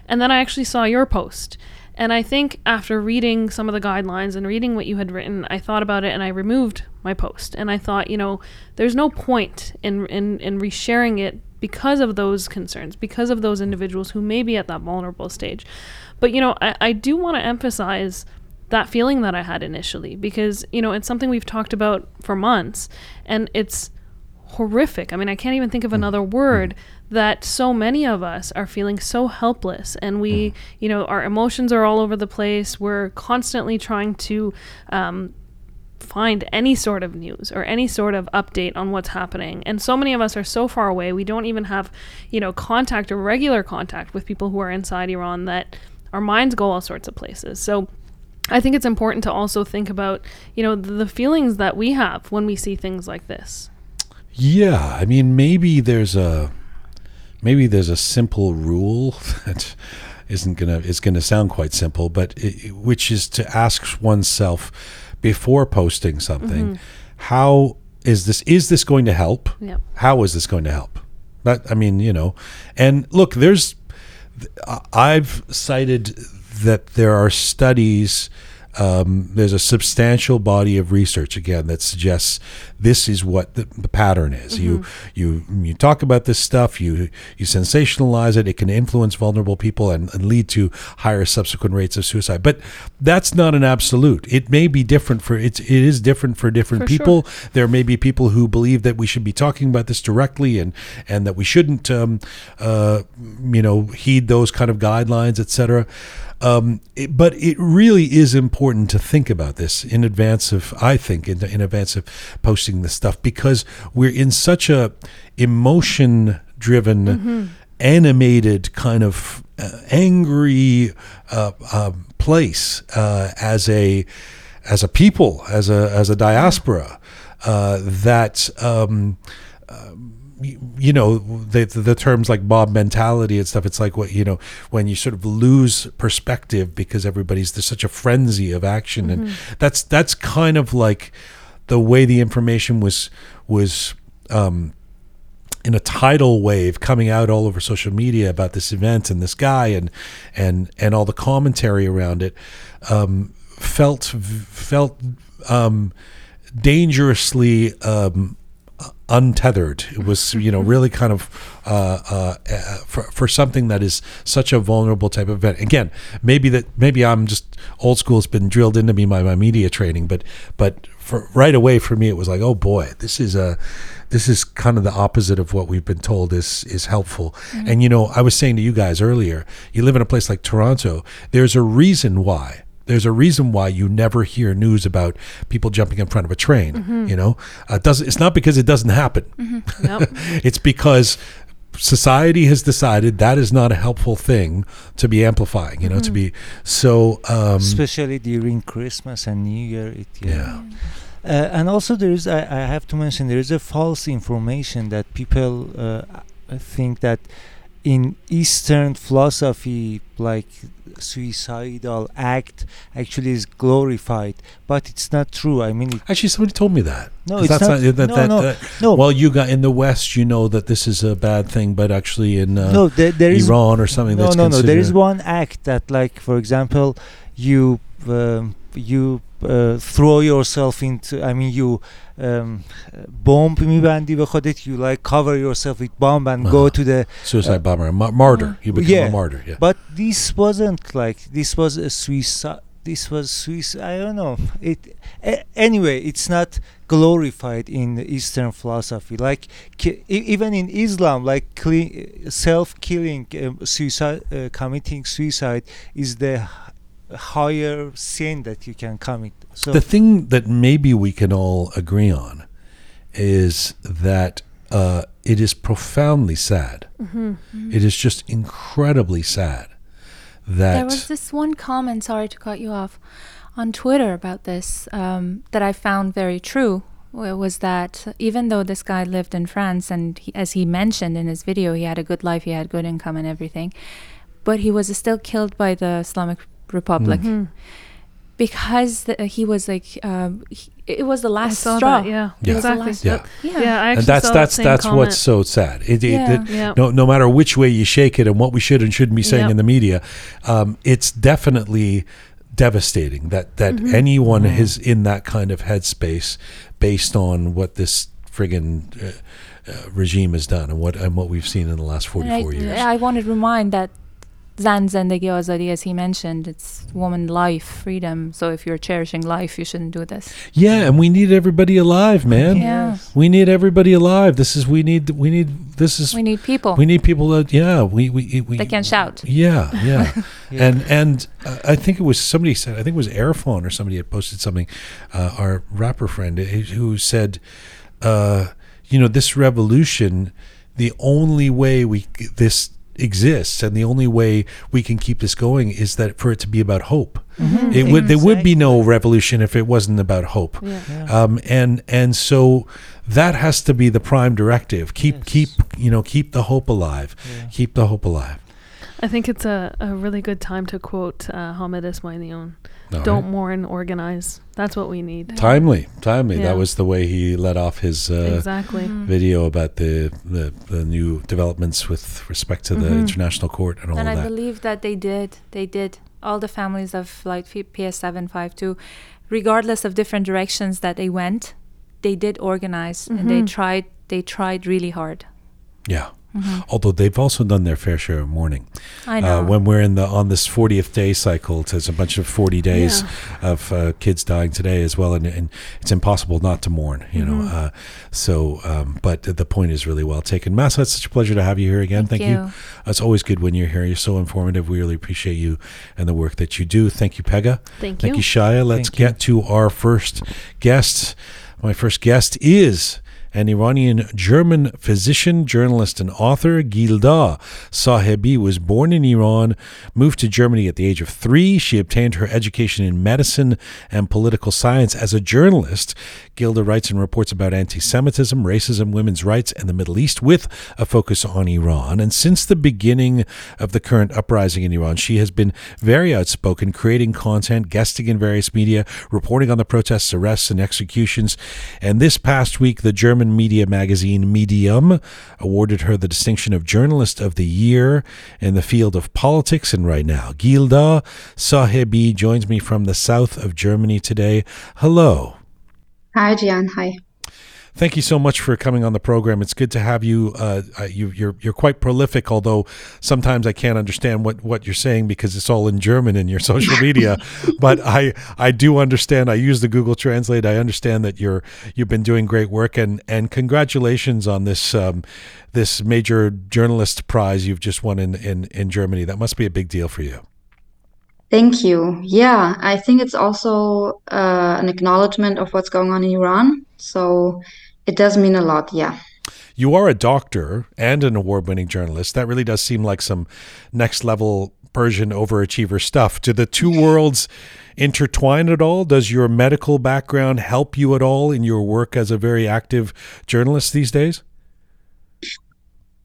B: And then I actually saw your post and I think after reading some of the guidelines and reading what you had written, I thought about it and I removed my post. And I thought, you know, there's no point in in, in resharing it because of those concerns, because of those individuals who may be at that vulnerable stage. But you know, I, I do want to emphasize that feeling that I had initially because, you know, it's something we've talked about for months and it's horrific. I mean, I can't even think of hmm. another word hmm. that so many of us are feeling so helpless and we, hmm. you know, our emotions are all over the place. We're constantly trying to um, find any sort of news or any sort of update on what's happening. And so many of us are so far away. We don't even have, you know, contact or regular contact with people who are inside Iran that our minds go all sorts of places. So I think it's important to also think about, you know, the, the feelings that we have when we see things like this.
A: Yeah, I mean, maybe there's a maybe there's a simple rule that isn't gonna is gonna sound quite simple, but it, which is to ask oneself before posting something, mm-hmm. how is this is this going to help?
B: Yep.
A: How is this going to help? That I mean, you know, and look, there's I've cited that there are studies. Um, there's a substantial body of research again that suggests this is what the, the pattern is. You you you talk about this stuff, you you sensationalize it. It can influence vulnerable people and, and lead to higher subsequent rates of suicide. But that's not an absolute. It may be different for it's it is different for different
B: For sure.
A: people. There may be people who believe that we should be talking about this directly and and that we shouldn't um, uh, you know heed those kind of guidelines, etc. Um, it, but it really is important to think about this in advance of, I think, in, in advance of posting this stuff because we're in such a emotion-driven, animated kind of uh, angry uh, uh, place uh, as a as a people, as a as a diaspora, uh, that. Um, you know the, the the terms like mob mentality and stuff it's like what you know when you sort of lose perspective because everybody's there's such a frenzy of action. And that's that's kind of like the way the information was was um in a tidal wave coming out all over social media about this event and this guy and and and all the commentary around it um, felt felt um, dangerously um, untethered. It was you know really kind of uh, uh, uh, for for something that is such a vulnerable type of event. Again, maybe that maybe I'm just old school. It's been drilled into me by my media training, but but for right away for me it was like oh boy this is a this is kind of the opposite of what we've been told is is helpful. And you know I was saying to you guys earlier, you live in a place like Toronto. There's a reason why there's a reason why you never hear news about people jumping in front of a train. You know, uh, it doesn't it's not because it doesn't happen.
B: Yep.
A: it's because society has decided that is not a helpful thing to be amplifying. You know, to be so. Um,
C: especially during Christmas and New Year. It,
A: yeah.
C: Uh, and also there is I, I have to mention there is a false information that people uh, think that in Eastern philosophy like suicidal act actually is glorified, but it's not true. I mean,
A: Actually, somebody told me that.
C: No, it's
A: that
C: not-
A: that-
C: no,
A: that-
C: no,
A: that-
C: no.
A: Well, you got in the West, you know that this is a bad thing, but actually in uh,
C: no, there, there is
A: Iran or something
C: no,
A: that's
C: no, no. There is one act that, like, for example, you um, you uh, throw yourself into. I mean, you um, bomb میبندی به خودت. You like cover yourself with bomb and go
A: Uh-huh.
C: to the.
A: suicide
C: uh,
A: bomber, a ma- martyr. You become
C: yeah,
A: a martyr. Yeah.
C: But this wasn't like this was a suicide. This was suicide. I don't know. It a- anyway. It's not glorified in Eastern philosophy. Like ki- e- even in Islam, like cle- self-killing, um, suicide, uh, committing suicide is the h- higher sin that you can commit. So
A: the thing that maybe we can all agree on is that uh, it is profoundly sad. It is just incredibly sad that
D: There was this one comment, sorry to cut you off, on Twitter about this um, that I found very true. wa- Was that even though this guy lived in France and he, as he mentioned in his video, he had a good life, he had good income and everything, but he was still killed by the Islamic Republic
B: Mhm.
D: because the, he was like, um, he, it was the last
B: saw
D: straw.
B: that. Yeah.
A: Yeah.
B: Exactly.
D: last-
A: Yeah.
B: Yep. Yeah. I actually
A: and that's
B: saw
A: that's that's
B: comment.
A: what's so sad. It, it-
D: Yeah.
A: it-
B: Yeah.
A: no no matter which way you shake it and what we should and shouldn't be saying
B: Yep.
A: in the media, um, it's definitely devastating that that
B: Mhm.
A: anyone
C: Mhm.
A: is in that kind of headspace based on what this friggin' uh, uh, regime has done and what and what we've seen in the last forty
D: And
A: four
D: I,
A: years.
D: I want to remind that Zan Zendegi Azadi, as he mentioned, it's woman life, freedom. So if you're cherishing life, you shouldn't do this.
A: Yeah, and we need everybody alive, man.
D: Yeah.
A: We need everybody alive. This is we need we need this is
D: We need people
A: we need people that yeah we we we
D: that can shout.
A: Yeah, yeah.
C: Yeah.
A: And and uh, I think it was somebody said I think it was Erfan or somebody had posted something, uh, our rapper friend uh, who said, uh, you know, this revolution, the only way we this exists, and the only way we can keep this going is that for it to be about hope.
B: Mm-hmm.
A: It would there would be no revolution if it wasn't about hope.
B: Yeah.
A: Um, and and so that has to be the prime directive. Keep
C: Yes.
A: keep you know keep the hope alive.
C: Yeah.
A: Keep the hope alive.
B: I think it's a, a really good time to quote uh, Hamed Esmaeilion.
A: All
B: Don't
A: right.
B: mourn, organize. That's what we need.
A: timely, timely.
B: Yeah.
A: That was the way he let off his uh,
B: exactly.
A: video about the, the the new developments with respect to the
B: Mhm.
A: international court and all
D: that.
A: and
D: I
A: that.
D: believe that they did. They did. All the families of like PS752, regardless of different directions that they went, they did organize and they
B: Mhm.
D: tried. They tried really hard.
A: yeah.
B: Mm-hmm.
A: Although they've also done their fair share of mourning.
D: I know.
A: Uh, when we're in the on this 40th day cycle, there's a bunch of 40 days of uh, kids dying today as well, and, and it's impossible not to mourn. You know,
B: Mm-hmm.
A: uh, so um, but the point is really well taken. Mahsa, it's such a pleasure to have you here again.
D: Thank
A: Thank, you.
D: you.
A: It's always good when you're here. You're so informative. We really appreciate you and the work that you do. Thank you, Pegah.
B: Thank you.
A: Thank
B: you.
A: you, Shaya. Let's
C: Thank you.
A: get to our first guest. My first guest is an Iranian German physician, journalist, and author. Gilda Sahebi was born in Iran, moved to Germany at the age of three. She obtained her education in medicine and political science as a journalist. Gilda writes and reports about anti Semitism, racism, women's rights, and the Middle East with a focus on Iran. And since the beginning of the current uprising in Iran, she has been very outspoken, creating content, guesting in various media, reporting on the protests, arrests, and executions. And this past week, the German media magazine Medium awarded her the distinction of Journalist of the Year in the field of politics. And right now, Gilda Sahebi joins me from the south of Germany today. Hello.
E: Hi, Jian. Hi.
A: Thank you so much for coming on the program. It's good to have you. Uh, uh, you you're you're quite prolific, although sometimes I can't understand what, what you're saying because it's all in German in your social media. but I I do understand. I use the Google Translate. I understand that you're you've been doing great work and and congratulations on this um, this major journalist prize you've just won in, in in Germany. That must be a big deal for you.
E: Thank you. Yeah, I think it's also uh, an acknowledgement of what's going on in Iran. So it does mean a lot. Yeah.
A: You are a doctor and an award winning journalist. That really does seem like some next level Persian overachiever stuff. Do the two worlds intertwine at all? Does your medical background help you at all in your work as a very active journalist these days?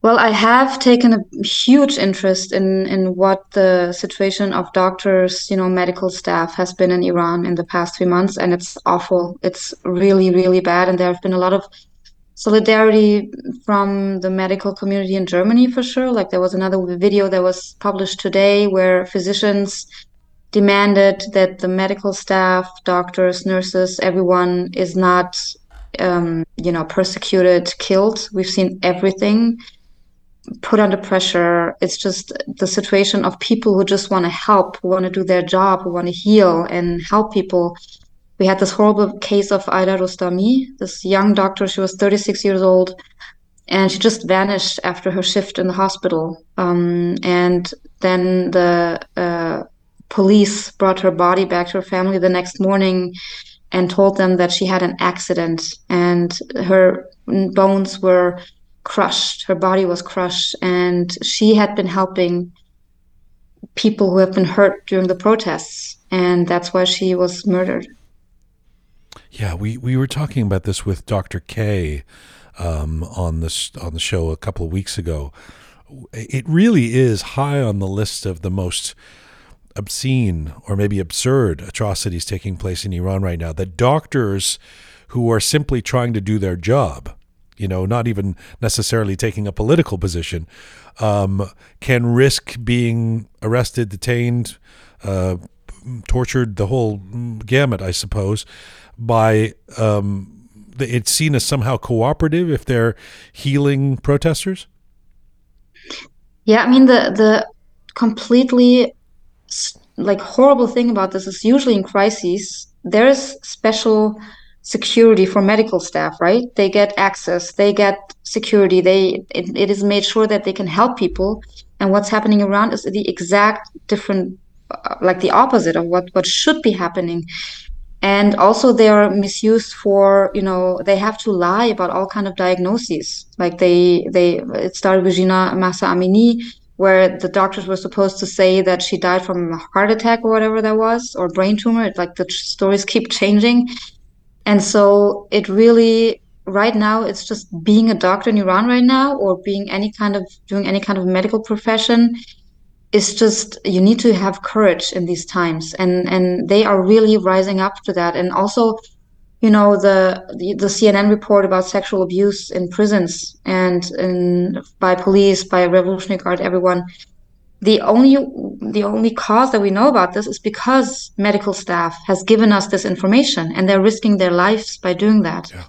E: Well, I have taken a huge interest in in what the situation of doctors, you know, medical staff has been in Iran in the past few months, and it's awful. It's really, really bad, and there have been a lot of solidarity from the medical community in Germany for sure. Like there was another video that was published today where physicians demanded that the medical staff, doctors, nurses, everyone is not, um, you know, persecuted, killed. We've seen everything put under pressure. It's just the situation of people who just want to help, who want to do their job, who want to heal and help people. We had this horrible case of Aida Rostami, this young doctor. She was 36 years old, and she just vanished after her shift in the hospital. Um, and then the uh, police brought her body back to her family the next morning and told them that she had an accident and her bones were crushed. Her body was crushed, and she had been helping people who have been hurt during the protests, and that's why she was murdered.
A: Yeah, we, we were talking about this with Dr. K um, on this on the show a couple of weeks ago. It really is high on the list of the most obscene or maybe absurd atrocities taking place in Iran right now. That doctors who are simply trying to do their job, you know, not even necessarily taking a political position, um, can risk being arrested, detained, uh, tortured, the whole gamut, I suppose, by um, it's seen as somehow cooperative if they're healing protesters.
E: Yeah, I mean the the completely like horrible thing about this is usually in crises there's special security for medical staff, right? They get access, they get security, they it, it is made sure that they can help people. And what's happening around is the exact different, uh, like the opposite of what what should be happening. And also they are misused for, you know, they have to lie about all kind of diagnoses. Like they they it started with Jina Mahsa Amini, where the doctors were supposed to say that she died from a heart attack or whatever that was, or brain tumor. it, Like the stories keep changing. And so it really, right now, it's just being a doctor in Iran right now, or being any kind of, doing any kind of medical profession. It's just, you need to have courage in these times. And, and they are really rising up to that. And also, you know the, the, the CNN report about sexual abuse in prisons and in, by police, by Revolutionary Guard, everyone. The only the only cause that we know about this is because medical staff has given us this information, and they're risking their lives by doing that. Yeah.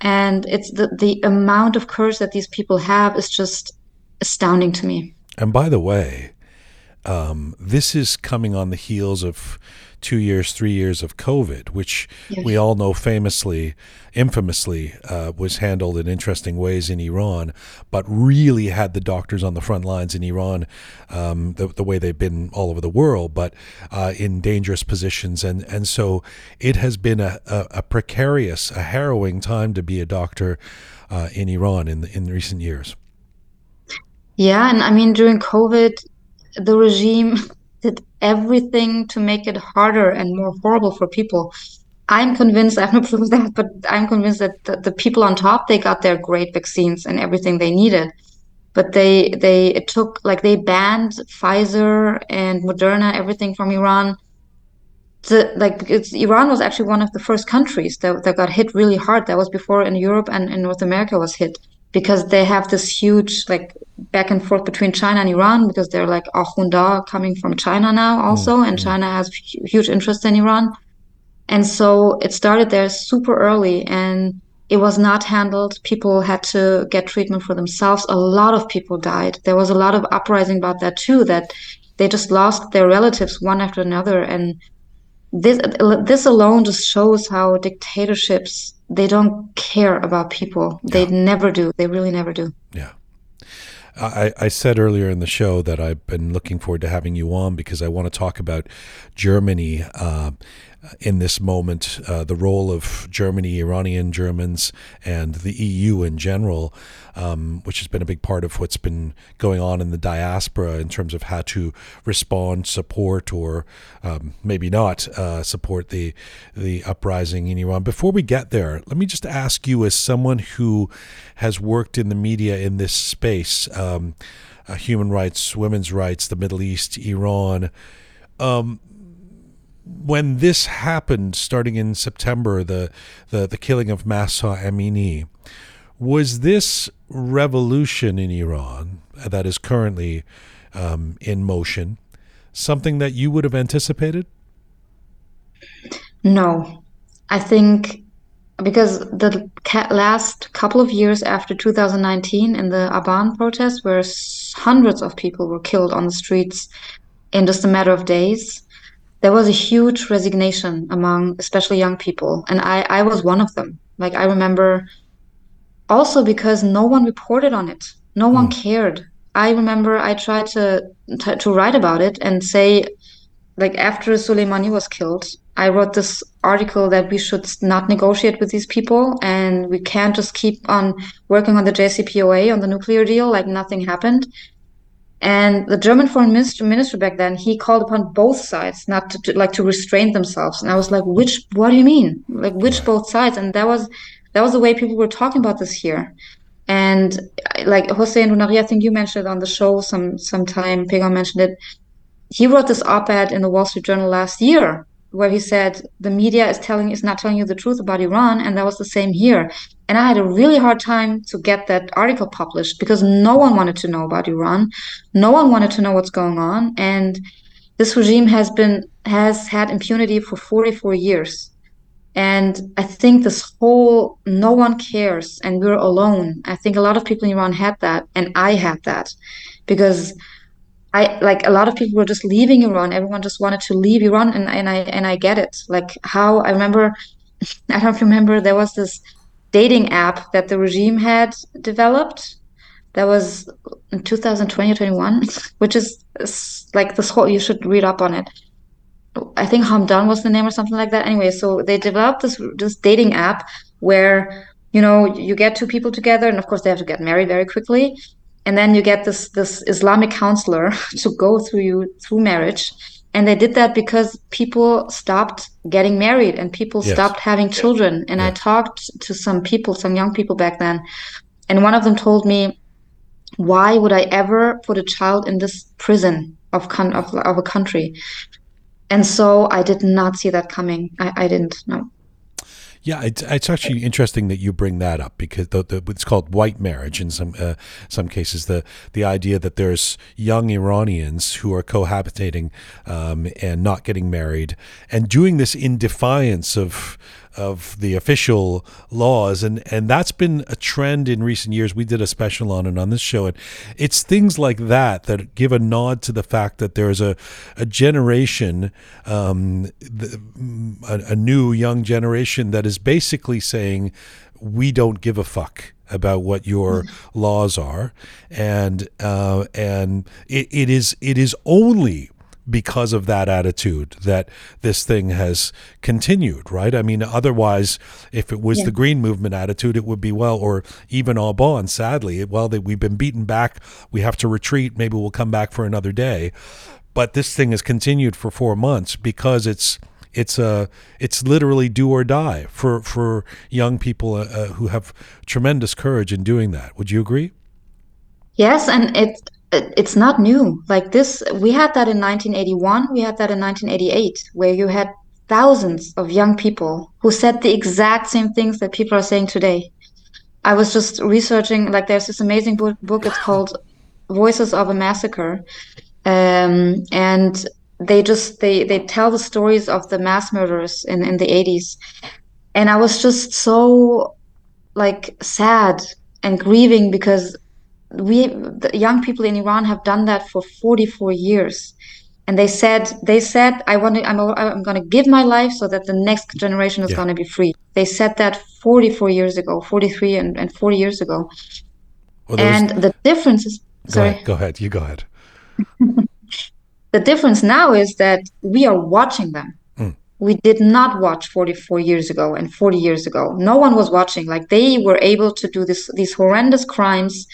E: And it's the the amount of courage that these people have is just astounding to me.
A: And by the way, um, this is coming on the heels of two years, three years of COVID, which yes. we all know famously, infamously, uh, was handled in interesting ways in Iran, but really had the doctors on the front lines in Iran, um, the, the, way they've been all over the world, but uh, in dangerous positions. And, and so it has been a, a, a precarious, a harrowing time to be a doctor uh, in Iran in, in recent years.
E: Yeah, and I mean, during COVID, the regime did everything to make it harder and more horrible for people. I'm convinced, I have no proof of that, but I'm convinced that the, the, people on top, they got their great vaccines and everything they needed. But they, they, it took, like, they banned Pfizer and Moderna, everything from Iran. The, like, it's, Iran was actually one of the first countries that, that got hit really hard. That was before in Europe and in North America was hit because they have this huge like back and forth between China and Iran because they're like Ahunda coming from China now also, mm, and China has huge interest in Iran. And so it started there super early and it was not handled. People had to get treatment for themselves. A lot of people died. There was a lot of uprising about that too, that they just lost their relatives one after another. And this, this alone just shows how dictatorships they don't care about people. They yeah. never do. They really never do.
A: Yeah. I, I said earlier in the show that I've been looking forward to having you on because I want to talk about Germany uh, in this moment, uh, the role of Germany, Iranian Germans, and the EU in general, um, which has been a big part of what's been going on in the diaspora in terms of how to respond, support, or um, maybe not uh, support the the uprising in Iran. Before we get there, let me just ask you, as someone who has worked in the media in this space, um, uh, human rights, women's rights, the Middle East, Iran. Um, when this happened, starting in September, the the, the killing of Mahsa Amini, was this revolution in Iran that is currently um, in motion something that you would have anticipated?
E: No, I think because the last couple of years after 2019 in the Aban protests, where hundreds of people were killed on the streets in just a matter of days, there was a huge resignation among especially young people and i i was one of them. Like i remember also because no one reported on it. No one mm. cared. I remember i tried to to write about it and say like after Soleimani was killed i wrote this article that we should not negotiate with these people and we can't just keep on working on the JCPOA on the nuclear deal like nothing happened and the German foreign minister, minister back then, he called upon both sides not to, to, like to restrain themselves. And I was like, which? What do you mean? Like which both sides? And that was that was the way people were talking about this here. And like Hossein Ronaghi, I think you mentioned it on the show some sometime. Pegan mentioned it. He wrote this op-ed in the Wall Street Journal last year where he said the media is telling is not telling you the truth about Iran, and that was the same here. And I had a really hard time to get that article published because no one wanted to know about Iran. No one wanted to know what's going on. And this regime has been has had impunity for 44 years. And I think this whole no one cares and we're alone. I think a lot of people in Iran had that, and I had that because I like a lot of people were just leaving Iran. Everyone just wanted to leave Iran, and, and I and I get it. Like how I remember, I don't remember there was this dating app that the regime had developed that was in 2020 or 21 which is, like this whole you should read up on it. I think Hamdam was the name or something like that. Anyway so they developed this this dating app where you know you get two people together and of course they have to get married very quickly. And then you get this this Islamic counselor to go through you through marriage. And they did that because people stopped getting married and people
A: Yes.
E: stopped having children. And I talked to some people, some young people back then, and one of them told me, "Why would I ever put a child in this prison of con- of, of a country?" And so I did not see that coming. I, I didn't know.
A: Yeah, it's, it's actually interesting that you bring that up because the, the, it's called white marriage in some uh, some cases. The the idea that there's young Iranians who are cohabitating um, and not getting married and doing this in defiance of of the official laws and and that's been a trend in recent years. We did a special on it on this show and it's things like that that give a nod to the fact that there's a a generation um, the, a, a new young generation that is basically saying we don't give a fuck about what your laws are and uh, and it, it is it is only because of that attitude that this thing has continued, right? I mean, otherwise, if it was
E: Yeah.
A: the Green Movement attitude, it would be well, or even all Aban, sadly, well, that we've been beaten back, we have to retreat, maybe we'll come back for another day. But this thing has continued for four months because it's it's a it's literally do or die for for young people uh, uh, who have tremendous courage in doing that. Would you agree?
E: Yes, and it it- it's not new. Like this, we had that in 1981, we had that in 1988, where you had thousands of young people who said the exact same things that people are saying today. I was just researching, like there's this amazing book, book it's called Voices of a Massacre. Um, and they just they they tell the stories of the mass murderers in, in the 80s. And I was just so like sad and grieving because we the young people in Iran have done that for 44 years. And they said they said I want to I'm I'm going to give my life so that the next generation is
A: Yeah.
E: going to be free. They said that 44 years ago 43 and, and 40 years ago.
A: Well,
E: and the difference is
A: go
E: sorry.
A: ahead, go ahead, you go ahead.
E: the difference now is that we are watching them.
A: Mm.
E: we did not watch 44 years ago and 40 years ago. No one was watching. Like they were able to do this these horrendous crimes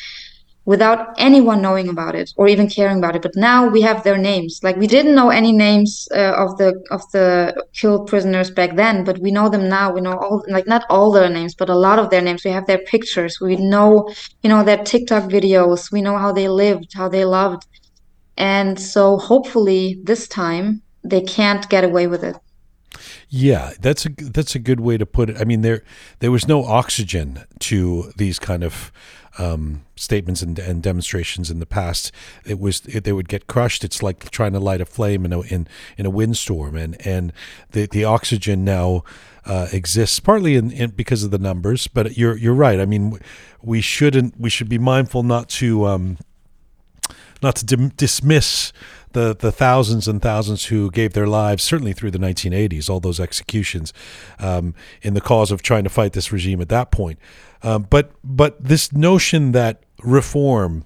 E: without anyone knowing about it or even caring about it. But now we have their names. Like we didn't know any names uh, of the of the killed prisoners back then but we know them now. We know all like not all their names but a lot of their names. We have their pictures. We know you know their tiktok videos. We know how they lived how they loved. And so hopefully this time they can't get away with it.
A: Yeah, that's a that's a good way to put it. I mean, there there was no oxygen to these kind of um, statements and, and demonstrations in the past. It was it, they would get crushed. It's like trying to light a flame in a in, in a windstorm, and and the the oxygen now uh, exists partly in, in because of the numbers. But you're you're right. I mean, we shouldn't we should be mindful not to. Um, not to dim- dismiss the the thousands and thousands who gave their lives, certainly through the 1980s, all those executions, um, in the cause of trying to fight this regime at that point. Um, but but this notion that reform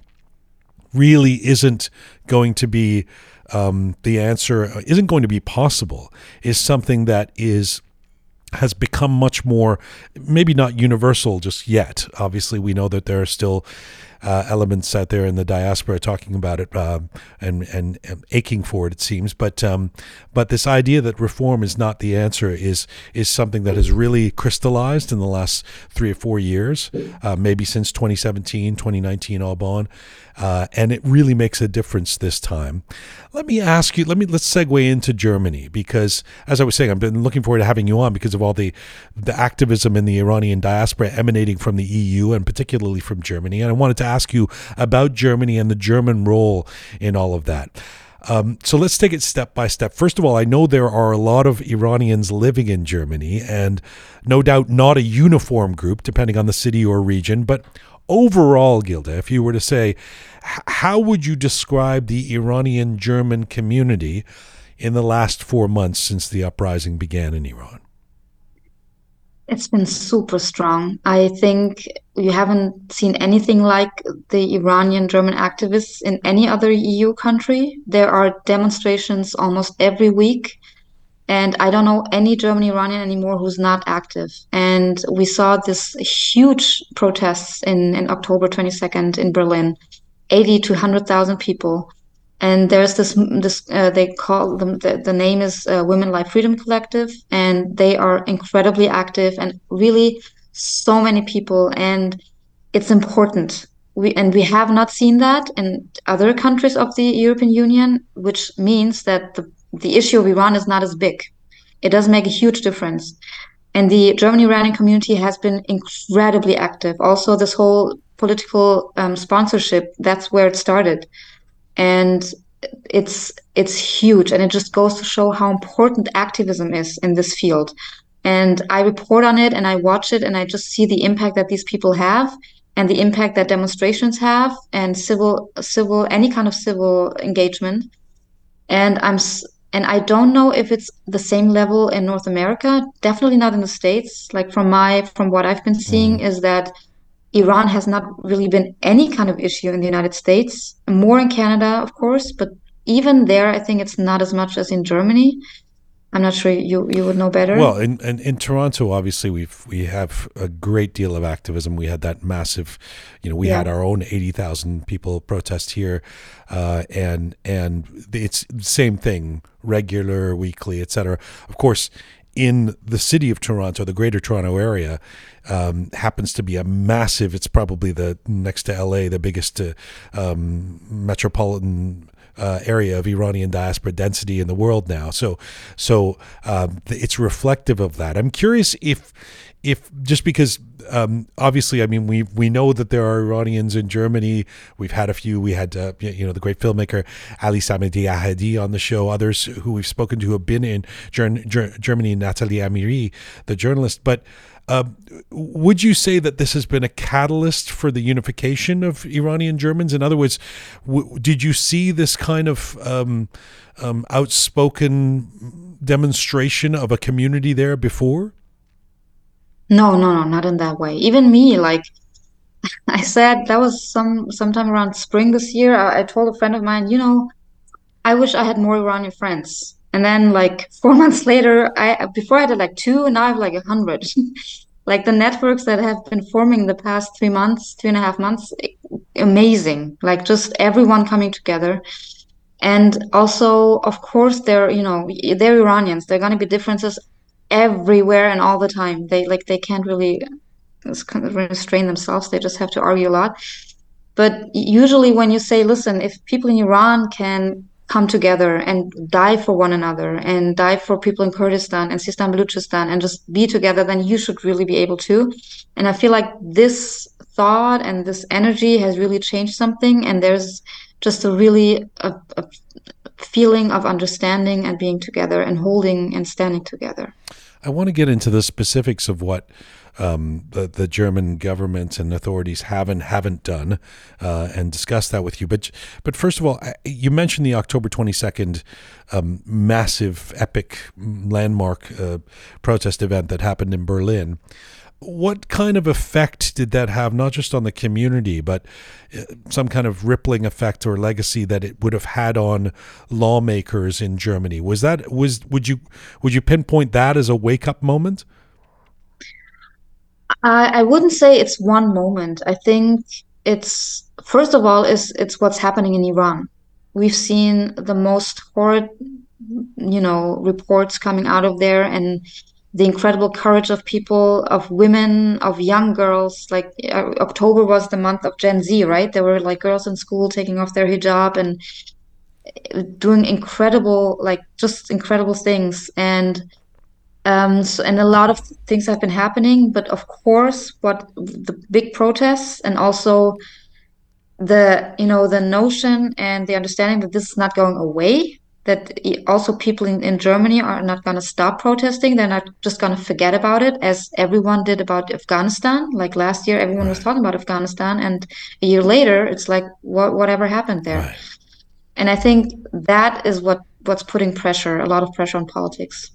A: really isn't going to be um, the answer, isn't going to be possible, is something that is has become much more, maybe not universal just yet. Obviously, we know that there are still uh, elements out there in the diaspora talking about it um, and, and and aching for it. It seems, but um, but this idea that reform is not the answer is is something that has really crystallized in the last three or four years, uh, maybe since 2017, 2019, all Aban. Uh, and it really makes a difference this time. Let me ask you. Let me let's segue into Germany because, as I was saying, I've been looking forward to having you on because of all the the activism in the Iranian diaspora emanating from the EU and particularly from Germany. And I wanted to ask you about Germany and the German role in all of that. Um, so let's take it step by step. First of all, I know there are a lot of Iranians living in Germany, and no doubt not a uniform group, depending on the city or region. But overall, Gilda, if you were to say, how would you describe the Iranian German community in the last four months since the uprising began in Iran?
E: It's been super strong. I think you haven't seen anything like the Iranian German activists in any other EU country. There are demonstrations almost every week. And I don't know any German Iranian anymore who's not active. And we saw this huge protests in, in October 22nd in Berlin. 80 to 100,000 people. And there's this, this uh, they call them, the, the name is uh, Women Life Freedom Collective, and they are incredibly active and really so many people. And it's important. We, and we have not seen that in other countries of the European Union, which means that the, the issue of Iran is not as big. It does make a huge difference. And the German Iranian community has been incredibly active. Also, this whole political um, sponsorship, that's where it started. And it's it's huge and it just goes to show how important activism is in this field and i report on it and i watch it and i just see the impact that these people have and the impact that demonstrations have and civil civil any kind of civil engagement and i'm and i don't know if it's the same level in north america definitely not in the states. Like from my from what i've been seeing mm. is that iran has not really been any kind of issue in the united states. More in canada of course but even there i think it's not as much as in germany I'm not sure you you would know better.
A: Well, in, in, in Toronto, obviously we've we have a great deal of activism. We had that massive, you know, we yeah. had our own eighty thousand people protest here, uh, and and it's the same thing, regular, weekly, etc. Of course, in the city of Toronto, the Greater Toronto area, um, happens to be a massive. It's probably the next to LA, the biggest uh, um, metropolitan uh, area of Iranian diaspora density in the world now. So, so um, it's reflective of that. I'm curious if, if just because um, obviously, I mean, we we know that there are Iranians in Germany. We've had a few. We had, uh, you know, the great filmmaker Ali Samadi Ahadi on the show. Others who we've spoken to have been in Germany, Natalie Amiri, the journalist. But uh, would you say that this has been a catalyst for the unification of Iranian Germans? In other words, w- did you see this kind of um, um, outspoken demonstration of a community there before?
E: No, no, no, not in that way. Even me, like I said, that was some sometime around spring this year. I, I told a friend of mine, you know, I wish I had more Iranian friends and then like four months later i before i had like two and now i have like a hundred. Like the networks that have been forming the past three months two and a half months amazing. Like just everyone coming together. And also of course they're you know they're iranians. There are going to be differences everywhere and all the time. They like they can't really restrain themselves. They just have to argue a lot. But usually when you say listen if people in iran can come together and die for one another and die for people in Kurdistan and Sistan Baluchistan and just be together, then you should really be able to. And I feel like this thought and this energy has really changed something. And there's just a really a, a feeling of understanding and being together and holding and standing together.
A: I want to get into the specifics of what um, the the German government and authorities haven't haven't done, uh, and discuss that with you. But but first of all, you mentioned the October twenty second um, massive, epic, landmark uh, protest event that happened in Berlin. What kind of effect did that have, not just on the community, but uh, some kind of rippling effect or legacy that it would have had on lawmakers in Germany? Was that was would you would you pinpoint that as a wake up moment?
E: I, I wouldn't say it's one moment. I think it's first of all is it's what's happening in Iran. We've seen the most horrid, you know, reports coming out of there, and the incredible courage of people, of women, of young girls. Like uh, October was the month of Gen Z, right? There were like girls in school taking off their hijab and uh, doing incredible, like just incredible things. And um, so, and a lot of things have been happening, but of course, what the big protests and also the you know the notion and the understanding that this is not going away that also people in, in germany are not going to stop protesting they're not just going to forget about it as everyone did about afghanistan like last year everyone right. was talking about afghanistan and a year later it's like what whatever happened there right. and i think that is what what's putting pressure a lot of pressure on politics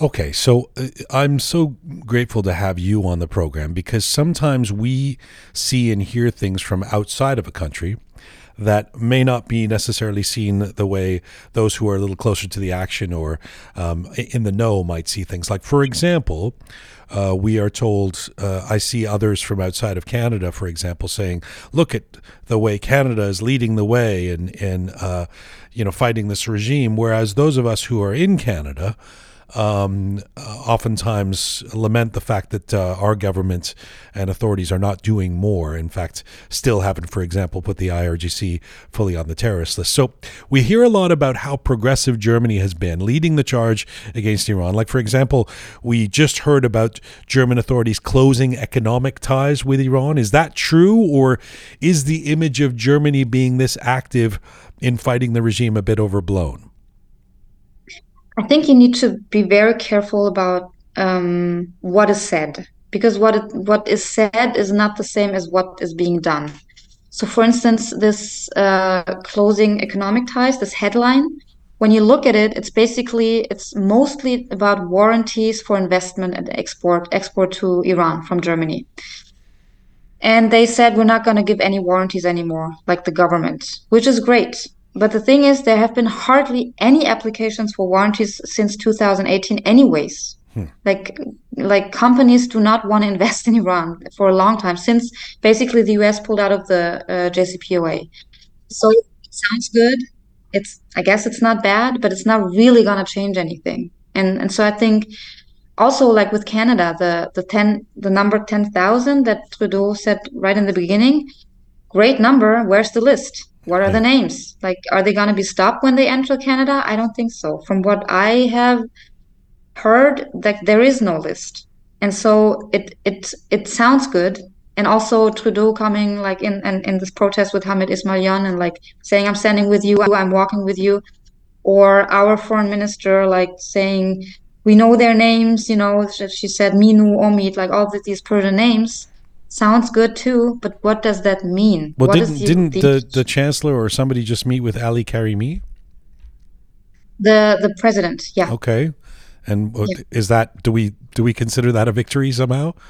A: Okay, so uh, I'm so grateful to have you on the program because sometimes we see and hear things from outside of a country that may not be necessarily seen the way those who are a little closer to the action or um, in the know might see things. Like, for example, uh, we are told, uh, I see others from outside of Canada, for example, saying, look at the way Canada is leading the way in, in uh, you know, fighting this regime, whereas those of us who are in Canada, um, uh, oftentimes lament the fact that uh, our government and authorities are not doing more. In fact, still haven't, for example, put the IRGC fully on the terrorist list. So we hear a lot about how progressive Germany has been, leading the charge against Iran. Like, for example, we just heard about German authorities closing economic ties with Iran. Is that true, or is the image of Germany being this active in fighting the regime a bit overblown?
E: I think you need to be very careful about um, what is said because what it, what is said is not the same as what is being done. So, for instance, this uh, closing economic ties, this headline, when you look at it, it's basically it's mostly about warranties for investment and export export to Iran from Germany. And they said we're not going to give any warranties anymore, like the government, which is great but the thing is, there have been hardly any applications for warranties since 2018, anyways. Hmm. Like, like companies do not want to invest in Iran for a long time since basically the US pulled out of the uh, JCPOA. So it sounds good. It's, I guess it's not bad, but it's not really going to change anything. And and so I think also like with Canada, the the ten the number ten thousand that Trudeau said right in the beginning, great number. Where's the list? What are the names? Like, are they going to be stopped when they enter Canada? I don't think so. From what I have heard, that there is no list, and so it it it sounds good. And also Trudeau coming like in in, in this protest with Hamed Esmaeilion and like saying, "I'm standing with you. I'm walking with you," or our foreign minister like saying, "We know their names." You know, she said Minu, Omid, like all of these Persian names sounds good too, but what does that mean?
A: Well, what didn't, didn't the, the chancellor or somebody just meet with Ali Karimi?
E: The the president, yeah.
A: Okay, and yeah. is that do we do we consider that a victory somehow?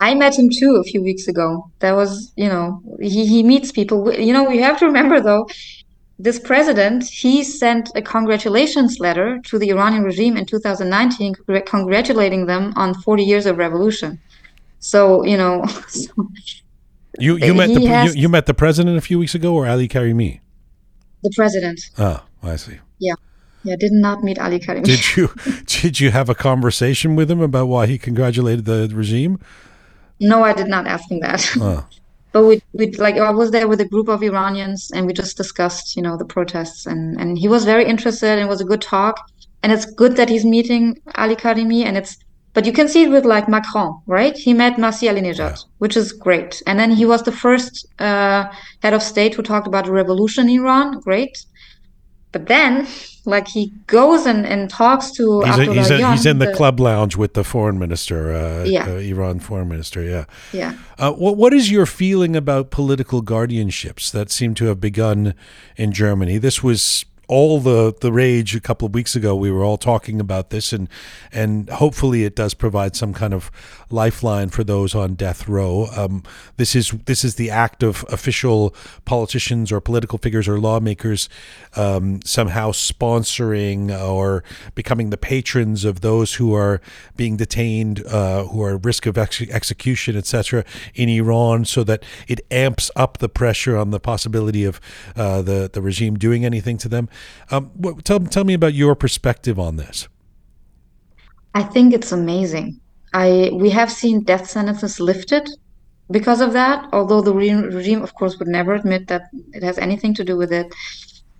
E: I met him too a few weeks ago. That was, you know, he, he meets people. You know, we have to remember though, this president, he sent a congratulations letter to the Iranian regime in 2019, congratulating them on 40 years of revolution. So you know, so
A: you you met the you, you, met the president a few weeks ago, or Ali Karimi?
E: The president.
A: Oh, I see.
E: Yeah, yeah. Did not meet Ali Karimi.
A: Did you did you have a conversation with him about why he congratulated the regime?
E: No, I did not ask him that. Oh. but we we like I was there with a group of Iranians and we just discussed you know the protests and and he was very interested and it was a good talk and it's good that he's meeting Ali Karimi and it's but you can see it with like Macron, right? He met Masih Alinejad, yeah. which is great. And then he was the first uh, head of state who talked about a revolution in Iran. Great. But then, like, he goes and, and talks to
A: he's,
E: a, he's,
A: a, he's, in the, the, club lounge with the foreign minister, uh,
E: yeah.
A: Uh, Iran foreign minister. Yeah.
E: Yeah.
A: Uh, what, what is your feeling about political guardianships that seem to have begun in Germany? This was all the the rage a couple of weeks ago. We were all talking about this, and and hopefully it does provide some kind of lifeline for those on death row. Um, this is this is the act of official politicians or political figures or lawmakers um, somehow sponsoring or becoming the patrons of those who are being detained, uh, who are at risk of ex- execution, etc., in Iran, so that it amps up the pressure on the possibility of uh, the the regime doing anything to them. Um, what, tell tell me about your perspective on this.
E: I think it's amazing. I we have seen death sentences lifted because of that. Although the regime, of course, would never admit that it has anything to do with it.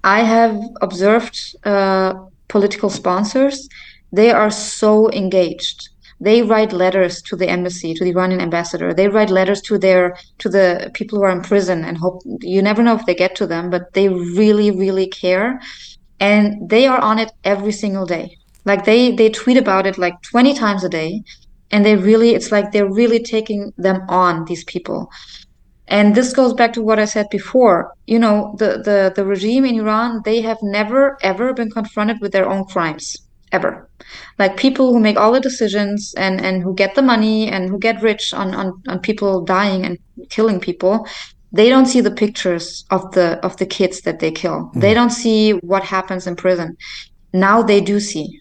E: I have observed uh, political sponsors; they are so engaged. They write letters to the embassy, to the Iranian ambassador. They write letters to their to the people who are in prison, and hope you never know if they get to them. But they really, really care and they are on it every single day like they they tweet about it like 20 times a day and they really it's like they're really taking them on these people and this goes back to what i said before you know the the the regime in iran they have never ever been confronted with their own crimes ever like people who make all the decisions and and who get the money and who get rich on on, on people dying and killing people they don't see the pictures of the of the kids that they kill. Mm. They don't see what happens in prison. Now they do see.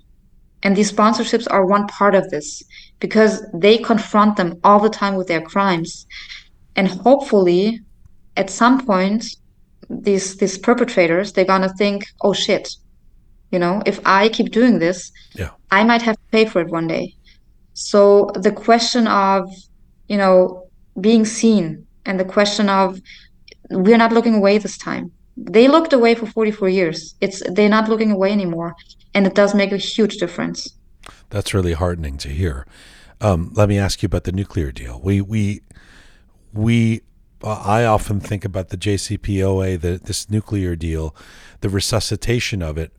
E: And these sponsorships are one part of this because they confront them all the time with their crimes. And hopefully at some point these these perpetrators they're gonna think, oh shit, you know, if I keep doing this,
A: yeah.
E: I might have to pay for it one day. So the question of, you know, being seen and the question of we're not looking away this time. They looked away for 44 years. It's they're not looking away anymore, and it does make a huge difference.
A: That's really heartening to hear. Um, let me ask you about the nuclear deal. We we we. Uh, I often think about the JCPOA, the, this nuclear deal, the resuscitation of it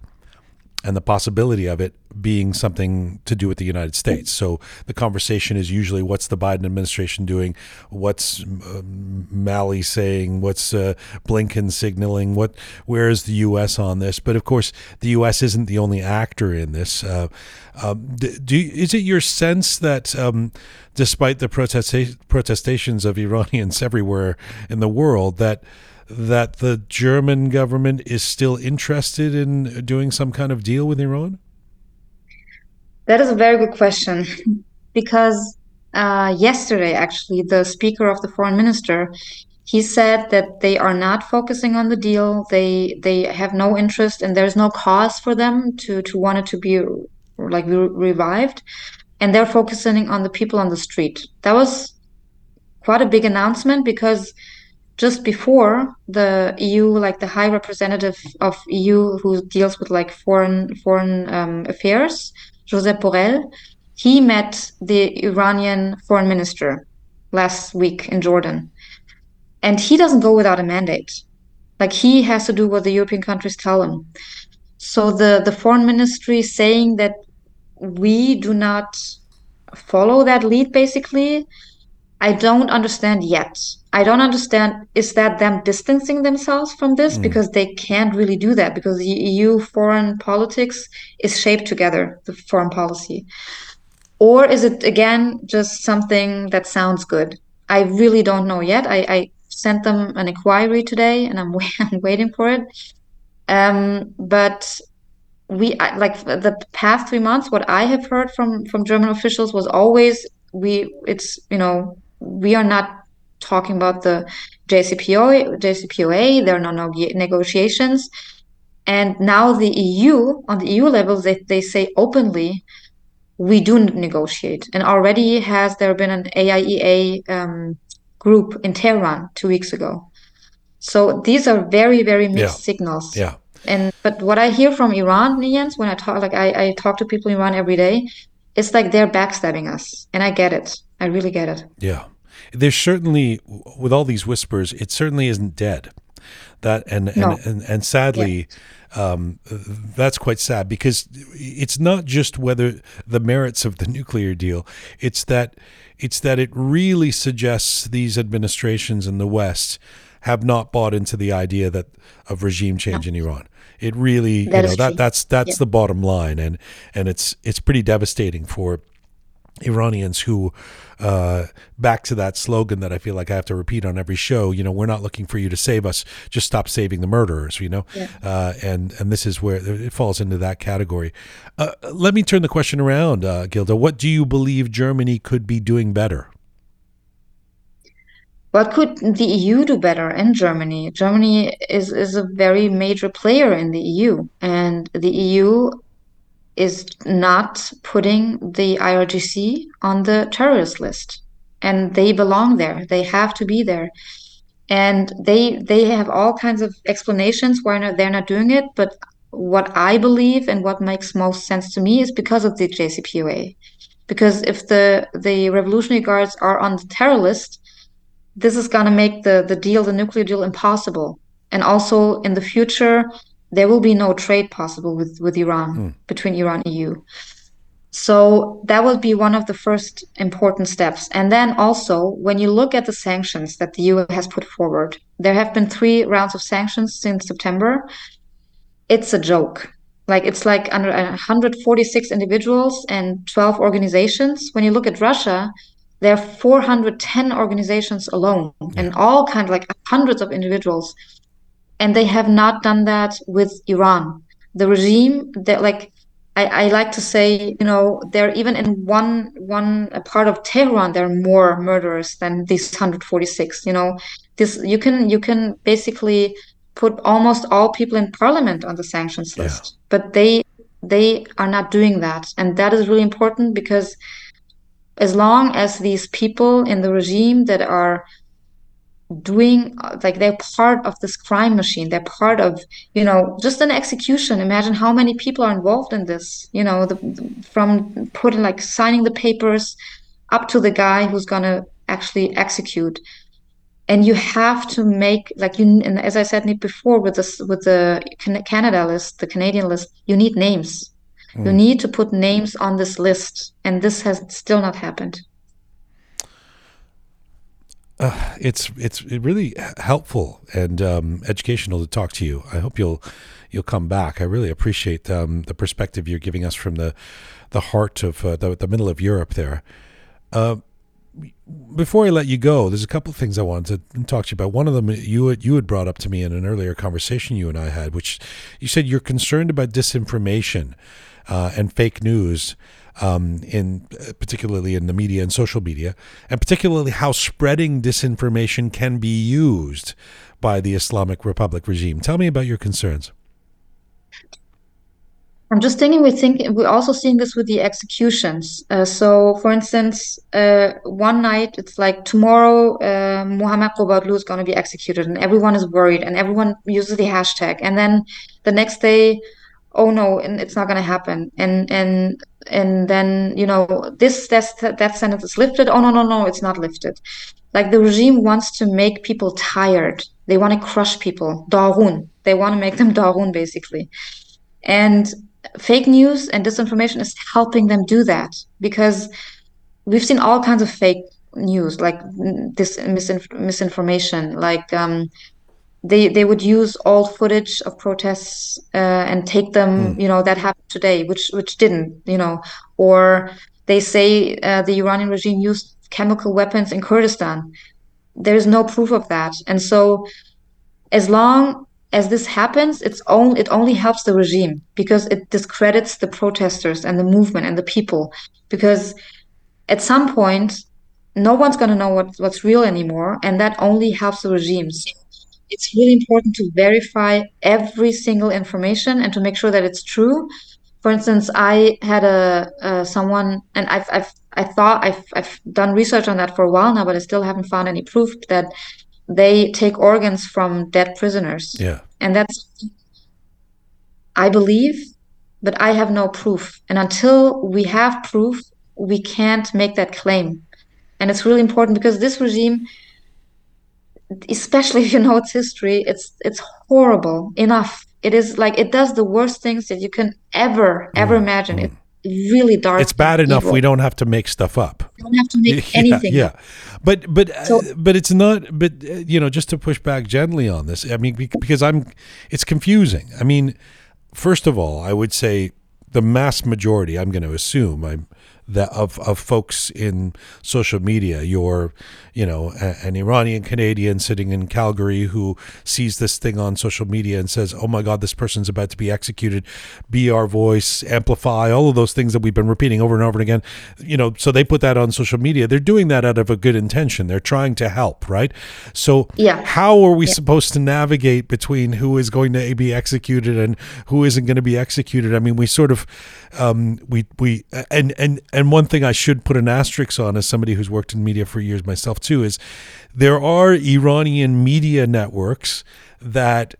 A: and the possibility of it being something to do with the United States. So the conversation is usually what's the Biden administration doing? What's uh, Malley saying? What's uh, Blinken signaling? What where is the U.S. on this? But of course, the U.S. isn't the only actor in this. Uh, um, do, is it your sense that um, despite the protesta- protestations of Iranians everywhere in the world, that that the German government is still interested in doing some kind of deal with Iran?
E: That is a very good question because uh, yesterday, actually, the speaker of the foreign minister he said that they are not focusing on the deal. They they have no interest, and there's no cause for them to to want it to be like re- revived, and they're focusing on the people on the street. That was quite a big announcement because just before the EU, like the High Representative of EU who deals with like foreign foreign um, affairs, Josep Borrell, he met the Iranian foreign minister last week in Jordan, and he doesn't go without a mandate. Like he has to do what the European countries tell him. So the the foreign ministry saying that we do not follow that lead, basically, I don't understand yet. I don't understand is that them distancing themselves from this mm. because they can't really do that because EU foreign politics is shaped together, the foreign policy. Or is it again just something that sounds good? I really don't know yet. I, I sent them an inquiry today and I'm, I'm waiting for it. Um, but we like the past three months, what I have heard from from German officials was always we it's you know we are not talking about the JCPOA. JCPOA. There are no, negotiations. And now the EU, on the EU level, they, they say openly, we do negotiate. And already has there been an AIEA um, group in Tehran two weeks ago. So these are very, very mixed
A: yeah.
E: signals.
A: Yeah.
E: And but what I hear from Iranians when I talk, like I, I talk to people in Iran every day, it's like they're backstabbing us, and I get it. I really get it.
A: Yeah. There's certainly, with all these whispers, it certainly isn't dead. That and
E: no.
A: and, and, and sadly, yeah. um, that's quite sad because it's not just whether the merits of the nuclear deal. It's that it's that it really suggests these administrations in the West have not bought into the idea that of regime change no. in Iran. It really, that you know, that that's that's yeah. the bottom line, and and it's it's pretty devastating for Iranians who, uh, back to that slogan that I feel like I have to repeat on every show. You know, we're not looking for you to save us; just stop saving the murderers. You know,
E: yeah.
A: uh, and and this is where it falls into that category. Uh, let me turn the question around, uh, Gilda. What do you believe Germany could be doing better?
E: What could the EU do better in Germany? Germany is is a very major player in the EU, and the EU is not putting the IRGC on the terrorist list. And they belong there. They have to be there. And they they have all kinds of explanations why not, they're not doing it. But what I believe and what makes most sense to me is because of the JCPOA. Because if the the Revolutionary Guards are on the terror list, this is going to make the the deal, the nuclear deal, impossible. And also in the future, there will be no trade possible with, with Iran, mm. between Iran and EU. So that will be one of the first important steps. And then also, when you look at the sanctions that the EU has put forward, there have been three rounds of sanctions since September. It's a joke. Like it's like under 146 individuals and 12 organizations. When you look at Russia, there are 410 organizations alone and all kind of like hundreds of individuals and they have not done that with iran. The regime that like I, I like to say you know there even in one one part of tehran there are more murderers than these 146 you know? This you can you can basically put almost all people in parliament on the sanctions
A: Yeah.
E: list but they they are not doing that. And that is really important because as long as these people in the regime that are doing uh, like they're part of this crime machine. They're part of you know just an execution. Imagine how many people are involved in this you know the, from putting like signing the papers up to the guy who's gonna actually execute. And you have to make like you and as i said before with this with the canada list the canadian list you need names. You mm. need to put names on this list and this has still not happened
A: it's it's really helpful and um, educational to talk to you. I hope you'll you'll come back. I really appreciate um, the perspective you're giving us from the the heart of uh, the the middle of Europe there. Uh, before I let you go, there's a couple of things I wanted to talk to you about. One of them you had, you had brought up to me in an earlier conversation you and I had, which you said you're concerned about disinformation uh, and fake news um, in uh, particularly in the media and social media, and particularly how spreading disinformation can be used by the Islamic Republic regime. Tell me about your concerns.
E: I'm just thinking we think we're also seeing this with the executions. Uh, so, for instance, uh, one night it's like tomorrow uh, Muhammad Qobadlu is going to be executed, and everyone is worried, and everyone uses the hashtag. And then the next day, oh no, and it's not going to happen. And and and then you know this death death sentence is lifted. Oh no no no, it's not lifted. Like the regime wants to make people tired. They want to crush people. Darun. They want to make them darun basically. And fake news and disinformation is helping them do that because we've seen all kinds of fake news like this misinf- misinformation like um, they they would use all footage of protests uh, and take them
A: Hmm.
E: you know that happened today which which didn't you know or they say uh, the iranian regime used chemical weapons in kurdistan there's no proof of that and so as long as this happens, it's only it only helps the regime because it discredits the protesters and the movement and the people. Because at some point, no one's going to know what, what's real anymore, and that only helps the regimes. It's really important to verify every single information and to make sure that it's true. For instance, I had a uh, someone, and I've I've I thought I've I've done research on that for a while now, but I still haven't found any proof that they take organs from dead prisoners.
A: Yeah.
E: And that's I believe, but I have no proof. And until we have proof, we can't make that claim. And it's really important because this regime, especially if you know its history, it's it's horrible enough. It is like it does the worst things that you can ever, ever imagine. It's really dark.
A: It's bad enough
E: evil.
A: we don't have to make stuff up.
E: You don't have to make
A: yeah,
E: anything.
A: Yeah,
E: up.
A: but but uh, but it's not. But uh, you know, just to push back gently on this, I mean, because I'm, it's confusing. I mean, first of all, I would say the mass majority. I'm going to assume I'm that of of folks in social media. You're, you know, a, an Iranian Canadian sitting in Calgary who sees this thing on social media and says, "Oh my God, this person's about to be executed." Be our voice, amplify all of those things that we've been repeating over and over and again. You know, so they put that on social media. They're doing that out of a good intention. They're trying to help, right? So,
E: Yeah.
A: how are we supposed to navigate between who is going to be executed and who isn't going to be executed? I mean, we sort of um, we we and and and one thing I should put an asterisk on as somebody who's worked in media for years myself too is there are Iranian media networks that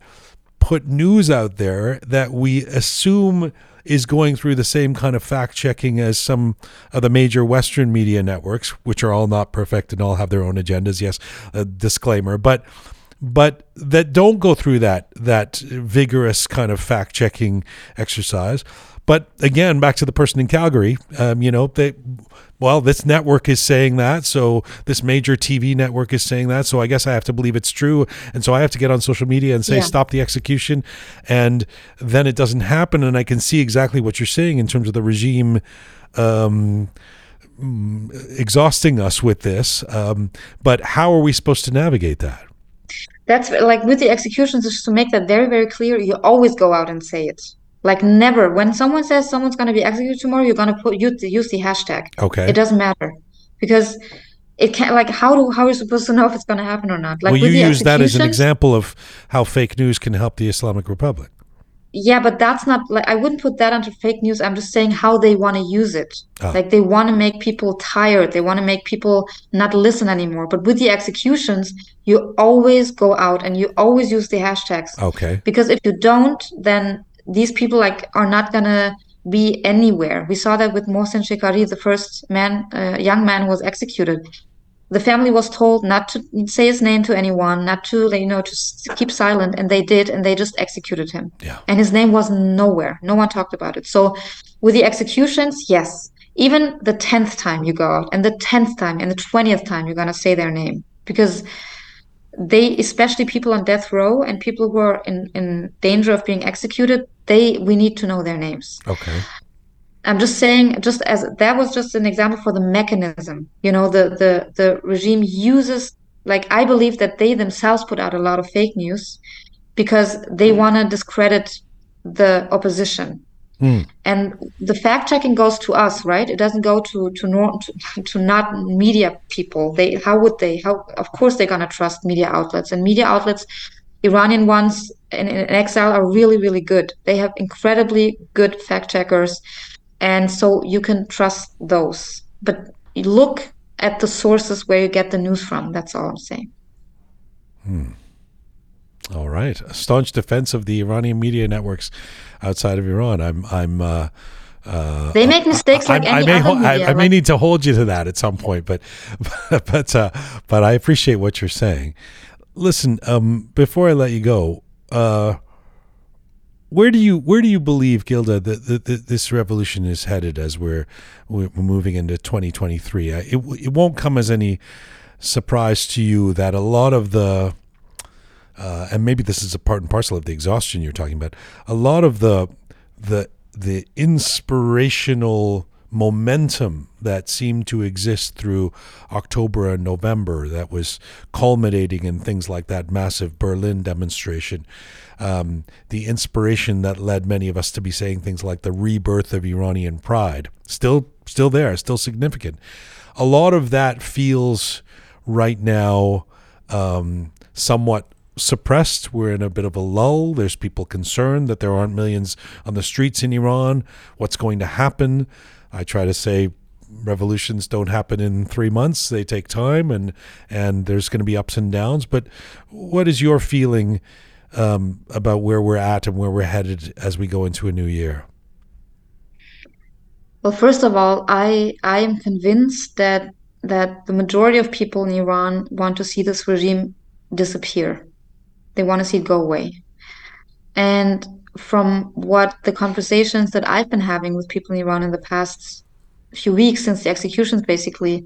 A: put news out there that we assume is going through the same kind of fact checking as some of the major Western media networks, which are all not perfect and all have their own agendas. Yes, a disclaimer, but but that don't go through that that vigorous kind of fact checking exercise. But again, back to the person in Calgary, um, you know, they, well, this network is saying that, so this major TV network is saying that, so I guess I have to believe it's true, and so I have to get on social media and say
E: Yeah.
A: stop the execution, and then it doesn't happen, and I can see exactly what you're saying in terms of the regime. Um, mm, exhausting us with this. Um, but how are we supposed to navigate that?
E: That's like with the executions, just to make that very, very clear, you always go out and say it. Like never. When someone says someone's going to be executed tomorrow, you're going to put use the, use the hashtag.
A: Okay.
E: It doesn't matter because it can't. Like how do how are you supposed to know if it's going to happen or not? Like
A: well, you use that as an example of how fake news can help the Islamic Republic.
E: Yeah, but that's not like I wouldn't put that under fake news. I'm just saying how they want to use it.
A: Ah.
E: Like they want to make people tired. They want to make people not listen anymore. But with the executions, you always go out and you always use the hashtags.
A: Okay.
E: Because if you don't, then these people like are not gonna be anywhere. We saw that with Mohsen Shekari, the first man, uh, young man who was executed. The family was told not to say his name to anyone, not to, you know, to keep silent, and they did, and they just executed him.
A: Yeah.
E: And his name was nowhere. No one talked about it. So, with the executions, yes, even the tenth time you go out, and the tenth time, and the twentieth time, you're gonna say their name because they especially people on death row and people who are in, in danger of being executed they we need to know their names.
A: Okay.
E: i'm just saying just as that was just an example for the mechanism. You know the the the regime uses like i believe that they themselves put out a lot of fake news because they want to discredit the opposition.
A: Hmm.
E: and the fact checking goes to us right? It doesn't go to to nor to, to not media people. They how would they? How of course they're going to trust media outlets. And media outlets iranian ones in, in exile are really really good they have incredibly good fact checkers and so you can trust those but look at the sources where you get the news from that's all i'm saying Hmm.
A: All right. A staunch defense of the Iranian media networks outside of Iran. I'm. I'm. Uh, uh,
E: they make mistakes like
A: I, I may
E: other
A: ho- I,
E: media
A: I may need to hold you to that at some point, but but uh, but I appreciate what you're saying. Listen, um, before I let you go, uh, where do you where do you believe, Gilda, that, that, that this revolution is headed as we're we're moving into 2023? It it won't come as any surprise to you that a lot of the uh, and maybe this is a part and parcel of the exhaustion you're talking about. A lot of the the the inspirational momentum that seemed to exist through October and November that was culminating in things like that massive Berlin demonstration. Um, the inspiration that led many of us to be saying things like the rebirth of Iranian pride, still still there, still significant. A lot of that feels right now um, somewhat suppressed. We're in a bit of a lull. There's people concerned that there aren't millions on the streets in Iran. What's going to happen? I try to say revolutions don't happen in three months. They take time, and and there's going to be ups and downs. But what is your feeling um, about where we're at and where we're headed as we go into a new year?
E: Well, first of all, I I am convinced that that the majority of people in Iran want to see this regime disappear. They want to see it go away. And from what the conversations that I've been having with people in Iran in the past few weeks since the executions basically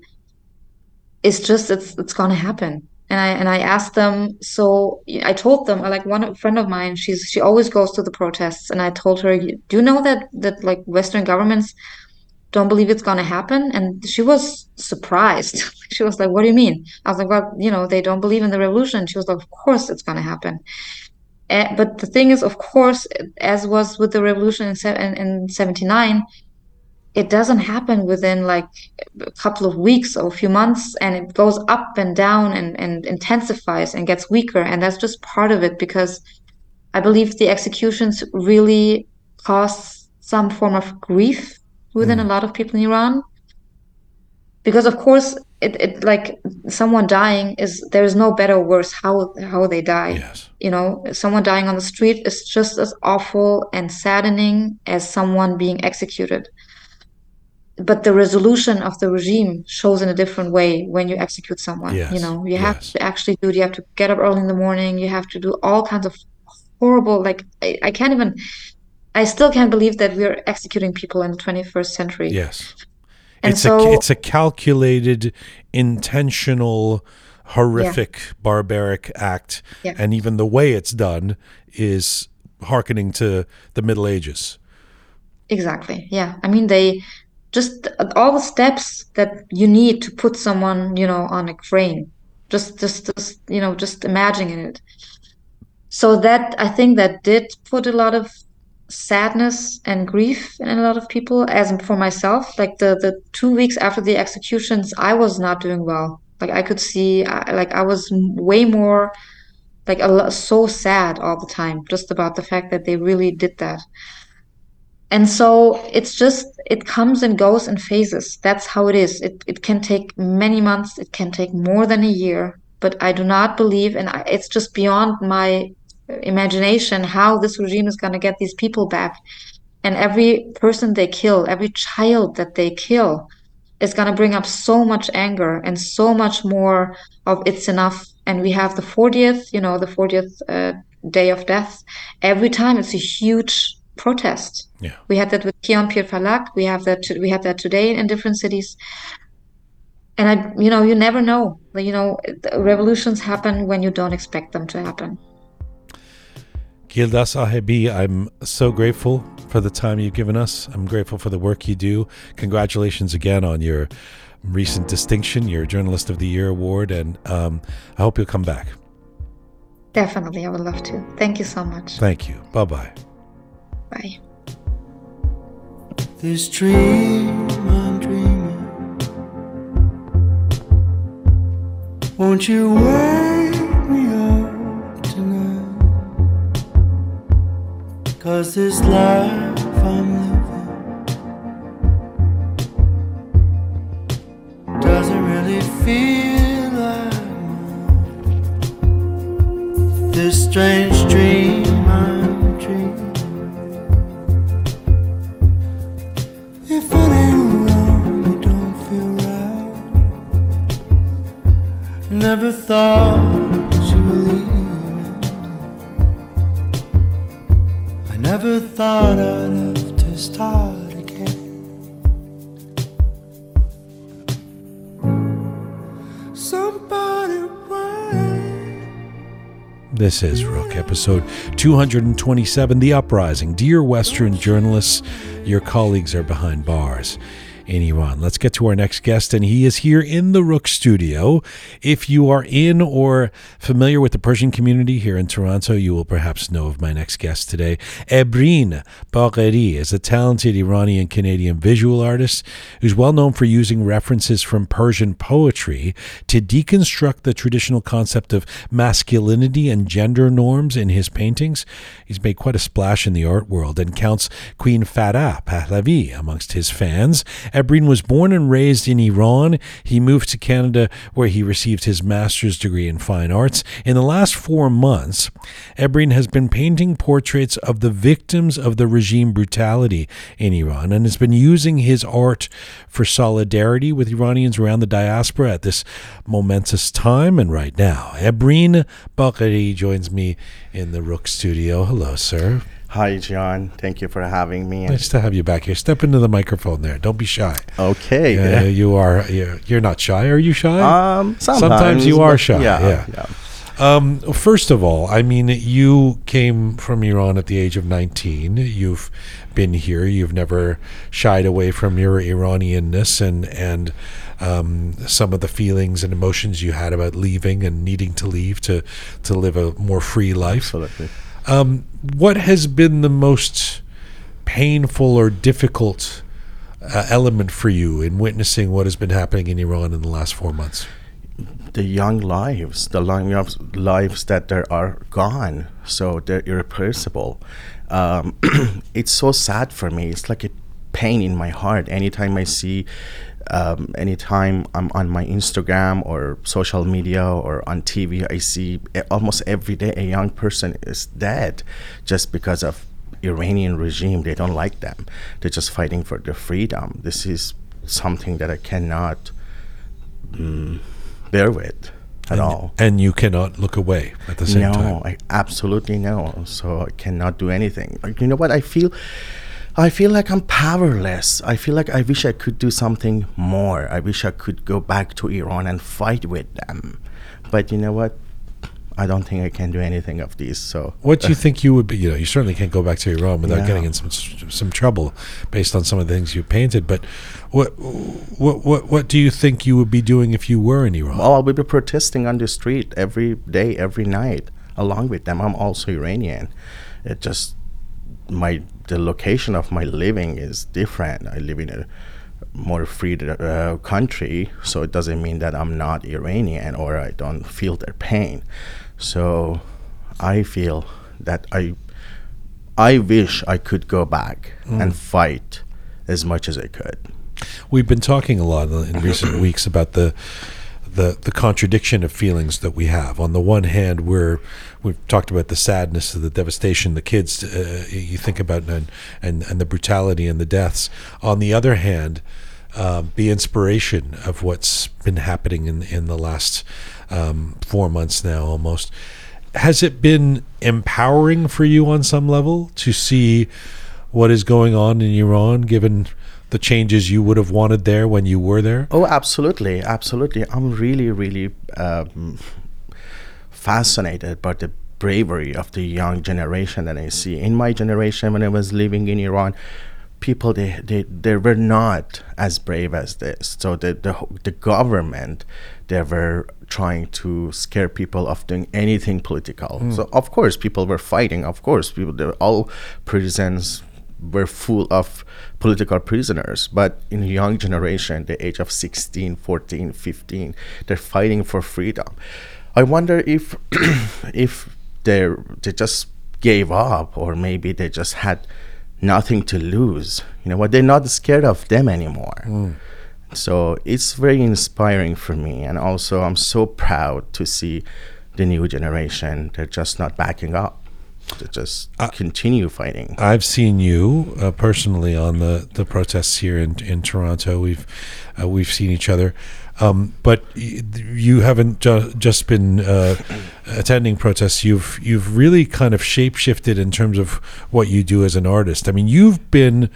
E: it's just it's it's gonna happen. And I and I asked them, so I told them, like one friend of mine, she's she always goes to the protests, and I told her, do you know that that like Western governments don't believe it's gonna happen? And she was surprised. she was like, what do you mean? I was like, well, you know, they don't believe in the revolution. She was like, of course it's gonna happen. Eh, but the thing is, of course, as was with the revolution in in, in 79, it doesn't happen within like a couple of weeks or a few months and it goes up and down and, and intensifies and gets weaker and that's just part of it because i believe the executions really cause some form of grief within a lot of people in iran. Because of course it, it like someone dying is there is no better or worse how how they die.
A: Yes.
E: you know someone dying on the street is just as awful and saddening as someone being executed. But the resolution of the regime shows in a different way when you execute someone
A: Yes,
E: you know. You have
A: yes.
E: to actually do it. You have to get up early in the morning. You have to do all kinds of horrible like I, I can't even i still can't believe that we're executing people in the 21st century.
A: Yes.
E: And
A: it's
E: so-
A: a it's a calculated, intentional, horrific, barbaric act,
E: Yeah.
A: and even the way it's done is hearkening to the Middle Ages.
E: Exactly. Yeah. I mean, they just all the steps that you need to put someone, you know, on a crane. Just, just, just you know, just imagining it. So that I think that did put a lot of sadness and grief in a lot of people. As for myself, like the the two weeks after the executions, I was not doing well. Like I could see, like I was way more like a lot, so sad all the time just about the fact that they really did that and so it's just it comes and goes in phases that's how it is it, it can take many months it can take more than a year but i do not believe and I, it's just beyond my imagination how this regime is going to get these people back. And every person they kill every child that they kill is going to bring up so much anger and so much more of it's enough. And we have the 40th you know the 40th uh, day of death. Every time it's a huge protest.
A: Yeah.
E: we had that with Kian Pir Falak. We have that we had that today in different cities. And I you know you never know. You know revolutions happen when you don't expect them to happen
A: Gilda Sahebi, I'm so grateful for the time you've given us. I'm grateful for the work you do. Congratulations again on your recent distinction, your Journalist of the Year award, and um, I hope you'll come back.
E: definitely I would love to thank you so much
A: Thank you. Bye bye.
E: bye
F: This dream I'm dreaming. Won't you wake Cause this life I'm living doesn't really feel like mine. This strange dream I'm dreaming. If it ain't wrong, it don't feel right. Never thought never thought I'd have to start again. Somebody.
A: This is Roozh, episode 227 The Uprising. Dear Western journalists, your colleagues are behind bars in Iran. Let's get to our next guest, and he is here in the Roozh studio. If you are in or familiar with the Persian community here in Toronto, you will perhaps know of my next guest today. Ebrin Bagheri is a talented Iranian Canadian visual artist who's well known for using references from Persian poetry to deconstruct the traditional concept of masculinity and gender norms in his paintings. He's made quite a splash in the art world and counts Queen Farah Pahlavi amongst his fans. Ebrin was born and raised in Iran. He moved to Canada where he received his master's degree in fine arts. In the last four months, Ebrin has been painting portraits of the victims of the regime brutality in Iran and has been using his art for solidarity with Iranians around the diaspora at this momentous time and right now. Ebrin Bagheri joins me in the Roozh studio. Hello, sir.
G: Hi, John. Thank you for having me.
A: Nice to have you back here. Step into the microphone there. Don't be shy.
G: Okay.
A: Yeah, you are. You're, you're not shy. Are you shy?
G: Um, sometimes,
A: you are shy,
G: Yeah,
A: yeah. Um, first of all, I mean, you came from Iran at the age of 19. You've been here. You've never shied away from your Iranianness and and um, some of the feelings and emotions you had about leaving and needing to leave to to live a more free life.
G: Absolutely.
A: Um, what has been the most painful or difficult uh, element for you in witnessing what has been happening in Iran in the last four months?
G: The young lives, the young lives that there are gone, so they're irreplaceable. Um, it's so sad for me. It's like a pain in my heart anytime I see. Um, anytime I'm on my Instagram or social media or on TV, I see almost every day a young person is dead just because of Iranian regime. They don't like them. They're just fighting for their freedom. This is something that I cannot mm, bear with at
A: and,
G: all.
A: And you cannot look away at the same
G: no,
A: time.
G: I absolutely no. So I cannot do anything. Like, You know what? I feel, I feel like I'm powerless. I feel like I wish I could do something more. I wish I could go back to Iran and fight with them. But you know what? I don't think I can do anything of these. So
A: What do you think you would be? You know, you certainly can't go back to Iran without
G: Yeah.
A: getting in some some trouble based on some of the things you painted. But what what what what do you think you would be doing if you were in Iran?
G: Well, I would be protesting on the street every day, every night, along with them. I'm also Iranian. It just my the location of my living is different. I live in a more free uh, country, so it doesn't mean that I'm not Iranian or I don't feel their pain. So I feel that I I wish I could go back and fight as much as I could.
A: We've been talking a lot in recent weeks about the the the contradiction of feelings that we have. On the one hand, we're we've talked about the sadness, of the devastation, the kids uh, you think about, and, and and the brutality and the deaths. On the other hand, um, the inspiration of what's been happening in in the last um, four months now, almost. Has it been empowering for you on some level to see what is going on in Iran, given the changes you would have wanted there when you were there?
G: Oh, absolutely, absolutely. I'm really, really um, fascinated by the bravery of the young generation that I see. In my generation, when I was living in Iran, people they, they, they were not as brave as this. So the, the the government they were trying to scare people of doing anything political. Hmm. So of course people were fighting. Of course people they all prisons were full of political prisoners but in the young generation the age of 16 14 15 they're fighting for freedom i wonder if if they they just gave up or maybe they just had nothing to lose. You know what? They're not scared of them anymore. So it's very inspiring for me. And also i'm so proud to see the new generation. They're just not backing up. They just continue fighting.
A: I've seen you uh, personally on the, the protests here in, in Toronto. We've uh, we've seen each other, um, but you haven't ju- just been uh, attending protests. You've you've really kind of shapeshifted in terms of what you do as an artist. I mean, you've been,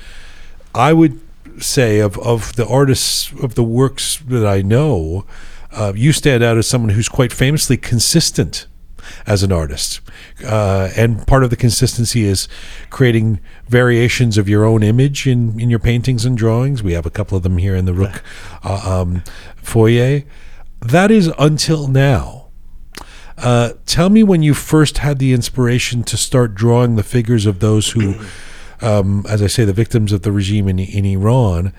A: I would say, of of the artists of the works that I know, uh, you stand out as someone who's quite famously consistent as an artist. Uh, and part of the consistency is creating variations of your own image in, in your paintings and drawings. We have a couple of them here in the Roozh uh, um, foyer. That is until now. Uh, tell me when you first had the inspiration to start drawing the figures of those who, um, as I say, the victims of the regime in, in Iran,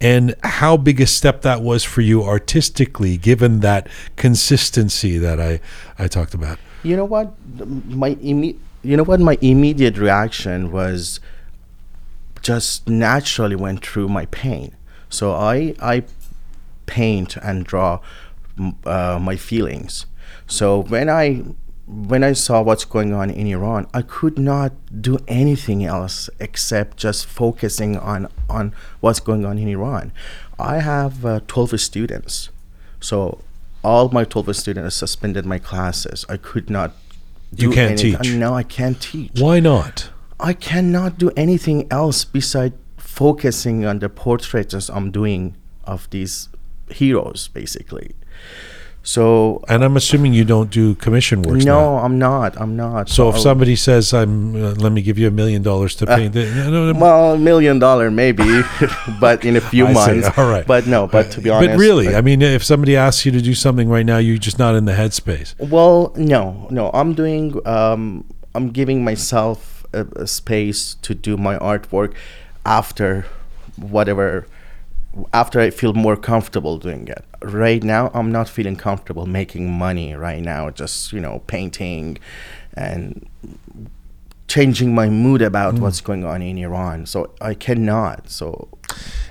A: and how big a step that was for you artistically, given that consistency that I, I talked about.
G: You know what? My imme- you know what? My immediate reaction was just naturally went through my pain. So I I paint and draw uh, my feelings. So when I when I saw what's going on in Iran, I could not do anything else except just focusing on on what's going on in Iran. I have uh, 12 students, so all my 12 students suspended my classes. I could not.
A: You can't
G: anything.
A: teach.
G: No, I can't teach.
A: Why not?
G: I cannot do anything else besides focusing on the portraits I'm doing of these heroes, basically. So
A: And I'm assuming you don't do commission work.
G: no, I'm not. I'm not.
A: So if somebody says, "I'm," uh, let me give you a million dollars to paint it. No, no, no.
G: well, million dollar maybe, but in a few
A: I
G: months.
A: All right.
G: But no. But to be honest,
A: but really,
G: I-
A: I mean, if somebody asks you to do something right now, you're just not in the headspace.
G: Well, no, no. I'm doing. Um, I'm giving myself a, a space to do my artwork after whatever. After I feel more comfortable doing it. Right now, I'm not feeling comfortable making money. Right now, just you know, painting, and changing my mood about what's going on in Iran. So I cannot. So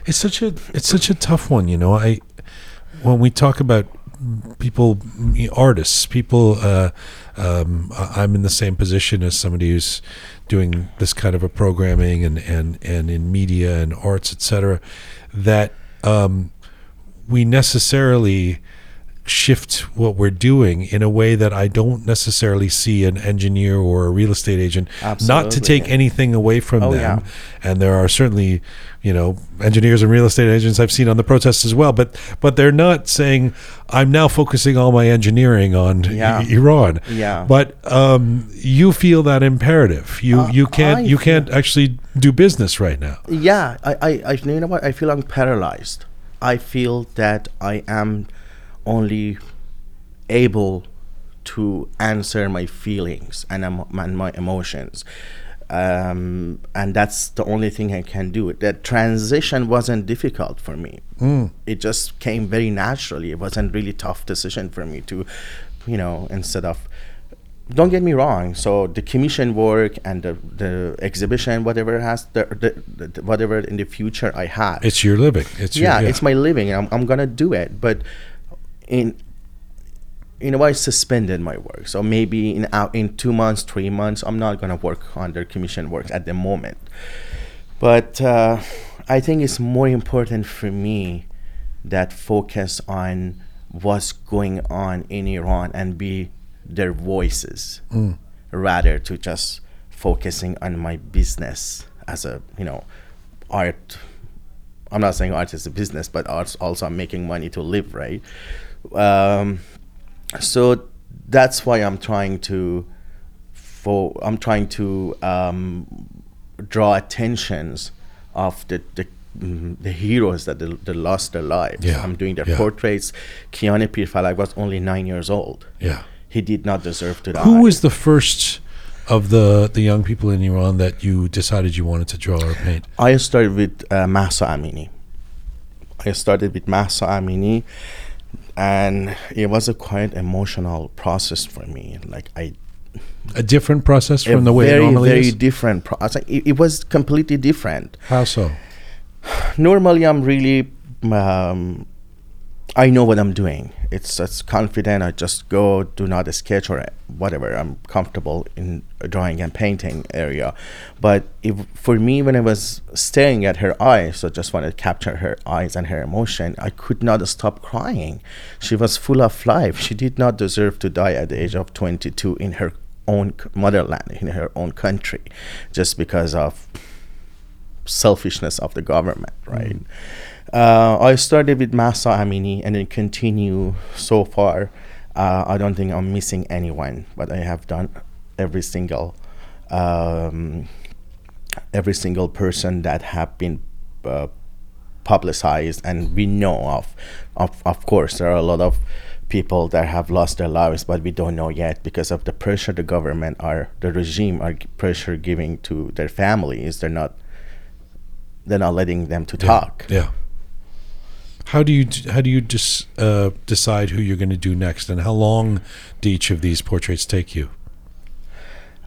A: It's such a it's such a tough one, you know. I when we talk about people, artists, people. Uh, um, I'm in the same position as somebody who's doing this kind of a programming and and and in media and arts, etc. That um, we necessarily shift what we're doing in a way that I don't necessarily see an engineer or a real estate agent. Not to take anything away from
G: Oh,
A: them,
G: yeah.
A: and there are certainly, you know, engineers and real estate agents I've seen on the protests as well. But but they're not saying I'm now focusing all my engineering on
G: Yeah.
A: I- Iran.
G: Yeah.
A: But um, you feel that imperative. You
G: Uh,
A: you can't
G: I
A: you can't actually do business right now.
G: yeah I, I, I you know what i feel i'm paralyzed i feel that i am only able to answer my feelings and, emo- and my emotions. Um, and that's the only thing i can do. That transition wasn't difficult for me. It just came very naturally. It wasn't really tough decision for me to you know instead of don't get me wrong. So the commission work and the, the exhibition, whatever has the, the, the whatever in the future I have,
A: It's your living. It's your,
G: yeah, it's my living. I'm I'm gonna do it, but in you know I suspended my work. So maybe in out in two months, three months, I'm not gonna work under commission work at the moment. But uh, I think it's more important for me that focus on what's going on in Iran and be their voices rather to just focusing on my business as a you know art i'm not saying art is a business but art's also i'm making money to live right um, so that's why i'm trying to for i'm trying to um, draw attentions of the the, mm, the heroes that they, they lost their lives
A: Yeah,
G: i'm doing their
A: yeah.
G: portraits Kian Pirfalak was only nine years old
A: yeah.
G: he did not deserve to die
A: Who was the first of the the young people in Iran that you decided you wanted to draw or paint?
G: I started with uh, Mahsa Amini. I started with Mahsa Amini, and it was a quite emotional process for me. Like I,
A: A different process from the way
G: very
A: it normally
G: very
A: is.
G: different process. It, it was completely different.
A: How so?
G: Normally, I'm really, um, I know what I'm doing. It's it's confident. I just go, do not sketch or uh, whatever. I'm comfortable in drawing and painting area. But if for me, when I was staring at her eyes, so just wanted to capture her eyes and her emotion, I could not stop crying. She was full of life. She did not deserve to die at the age of 22 in her own motherland, in her own country, just because of selfishness of the government, right? Mm. Uh, I started with Mahsa Amini and then continue so far. Uh, I don't think I'm missing anyone, but I have done every single um, every single person that have been uh, publicized and we know of. of. Of course, there are a lot of people that have lost their lives, but we don't know yet because of the pressure the government or the regime are pressure giving to their families. They're not they're not letting them to talk.
A: Yeah. How do you how do you just uh, decide who you're going to do next, and how long do each of these portraits take you?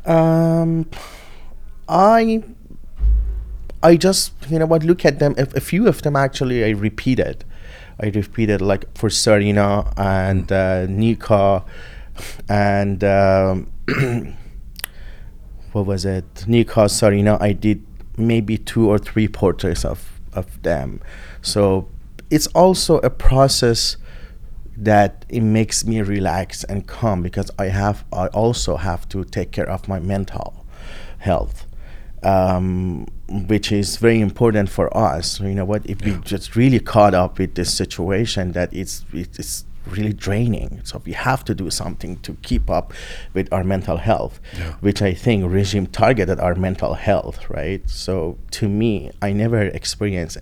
G: Um, I I just you know what look at them. A, a few of them actually I repeated. I repeated like for Sarina and uh, Nika and um, what was it? Nika Sarina. I did maybe two or three portraits of of them. So it's also a process that it makes me relax and calm because I have I also have to take care of my mental health, um, which is very important for us. You know what? If we just really caught up with this situation, that it's it's really draining. So we have to do something to keep up with our mental health,
A: Yeah.
G: which I think regime targeted our mental health, right? So to me, I never experienced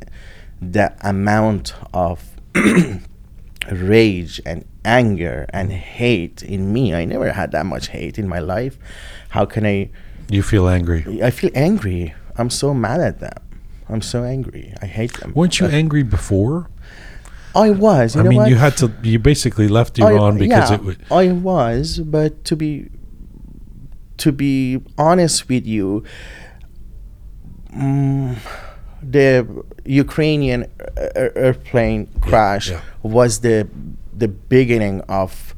G: the amount of rage and anger and hate in me. I never had that much hate in my life. How can I?
A: You feel angry.
G: I feel angry. I'm so mad at them. I'm so angry. I hate them.
A: Weren't you
G: But
A: angry before?
G: I was. You
A: I mean,
G: what?
A: you had to. You basically left
G: I-
A: Iran because
G: yeah,
A: it.
G: I was, but to be to be honest with you, mm, the Ukrainian airplane crash
A: yeah.
G: was the the beginning of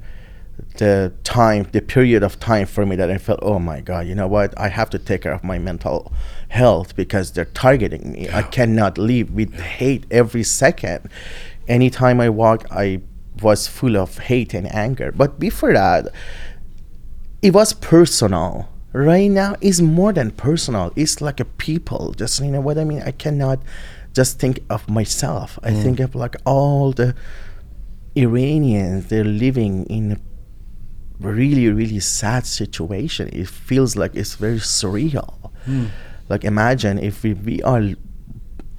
G: the time, the period of time for me that I felt, oh my God, you know what? I have to take care of my mental health because they're targeting me. I cannot live with hate every second. Anytime I walk, I was full of hate and anger. But before that, it was personal. Right now, it's more than personal. It's like a people. Just you know what I mean. I cannot just think of myself. I mm. think of like all the Iranians. They're living in a really, really sad situation. It feels like it's very surreal. Mm. Like imagine if we, we are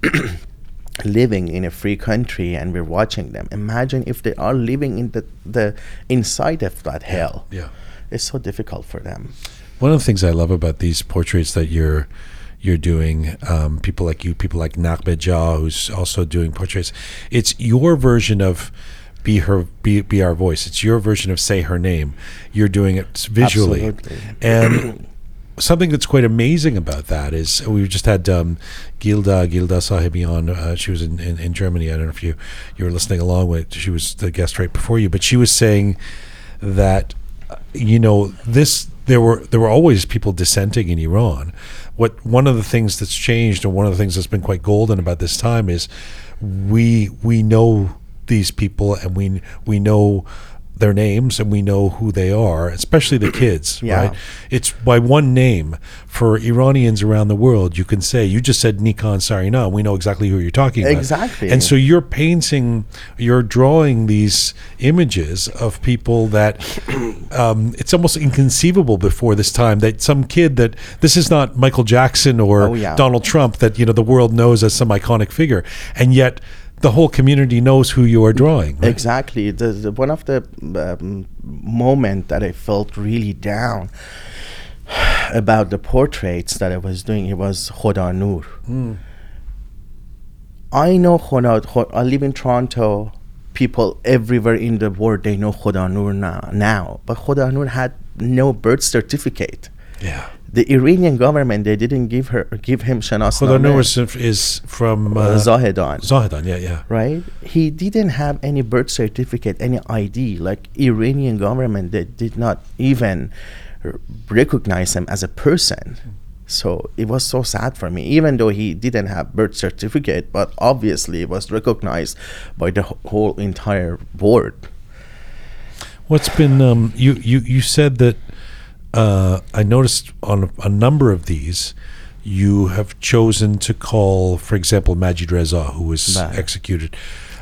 G: living in a free country and we're watching them. Imagine if they are living in the, the inside of that hell.
A: Yeah.
G: It's so difficult for them.
A: One of the things I love about these portraits that you're you're doing, um, people like you, people like Nakbe Jah, who's also doing portraits. It's your version of be her, be be our voice. It's your version of say her name. You're doing it visually,
G: Absolutely.
A: and something that's quite amazing about that is we just had um, Gilda Gilda Sahebi on. Uh, she was in, in, in Germany. I don't know if you you were listening along with. She was the guest right before you, but she was saying that uh, you know this there were there were always people dissenting in Iran. What one of the things that's changed, and one of the things that's been quite golden about this time is we we know these people and we we know their names and we know who they are, especially the kids,
G: Yeah.
A: right? It's by one name for Iranians around the world. You can say you just said Nikon Sarina. We know exactly who you're talking about.
G: Exactly.
A: And so you're painting, you're drawing these images of people that um, it's almost inconceivable before this time that some kid that this is not Michael Jackson or
G: Oh, yeah.
A: Donald Trump that you know the world knows as some iconic figure, and yet the whole community knows who you are drawing. right?
G: Exactly. The, the one of the um, moment that I felt really down about the portraits that I was doing, it was Khoda Noor. I know Khoda. Kho- I live in Toronto. People everywhere in the world they know Khoda Noor now, now. But Khoda Noor had no birth certificate.
A: Yeah.
G: The Iranian government they didn't give her give him
A: Khoda
G: Shanasname.
A: Noor is, is from
G: uh,
A: uh,
G: Zahedan
A: Zahedan. Yeah, yeah.
G: right? He didn't have any birth certificate, any ID. Like Iranian government, they did not even r- recognize him as a person. So it was so sad for me, even though he didn't have birth certificate, but obviously it was recognized by the whole entire board.
A: What's been um, you you you said that uh, I noticed on a, a number of these you have chosen to call, for example, Majid Reza, who was executed.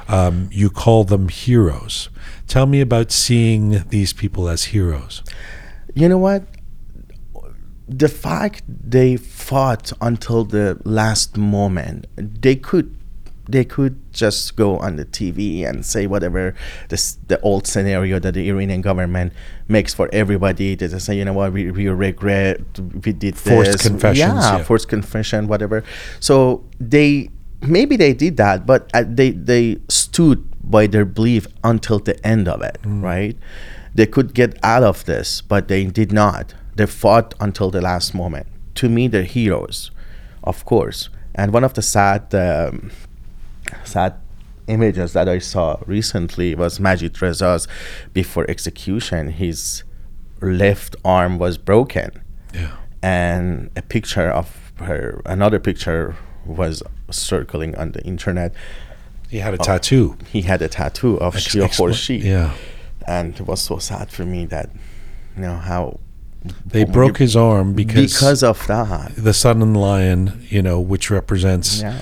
A: Um, you call them heroes. Tell me about seeing these people as heroes.
G: You know what? The fact they fought until the last moment, they could they could just go on the TV and say whatever this the old scenario that the Iranian government makes for everybody. They just say, you know what, we, we regret we did
A: Forced
G: this.
A: confessions,
G: yeah,
A: yeah.
G: forced confession, whatever. So they maybe they did that, but uh, they they stood by their belief until the end of it, right? They could get out of this, but they did not. They fought until the last moment. To me, they're heroes, of course. And one of the sad, um, sad images that I saw recently was Majid Reza's before execution. His left arm was broken
A: Yeah.
G: and a picture of her another picture was circling on the internet
A: He had a tattoo.
G: he had a tattoo of
A: Ex-
G: Shia Khorshid
A: Yeah.
G: and it was so sad for me that you know how
A: They broke his arm because,
G: because of that
A: the sun and lion, you know, which represents.
G: yeah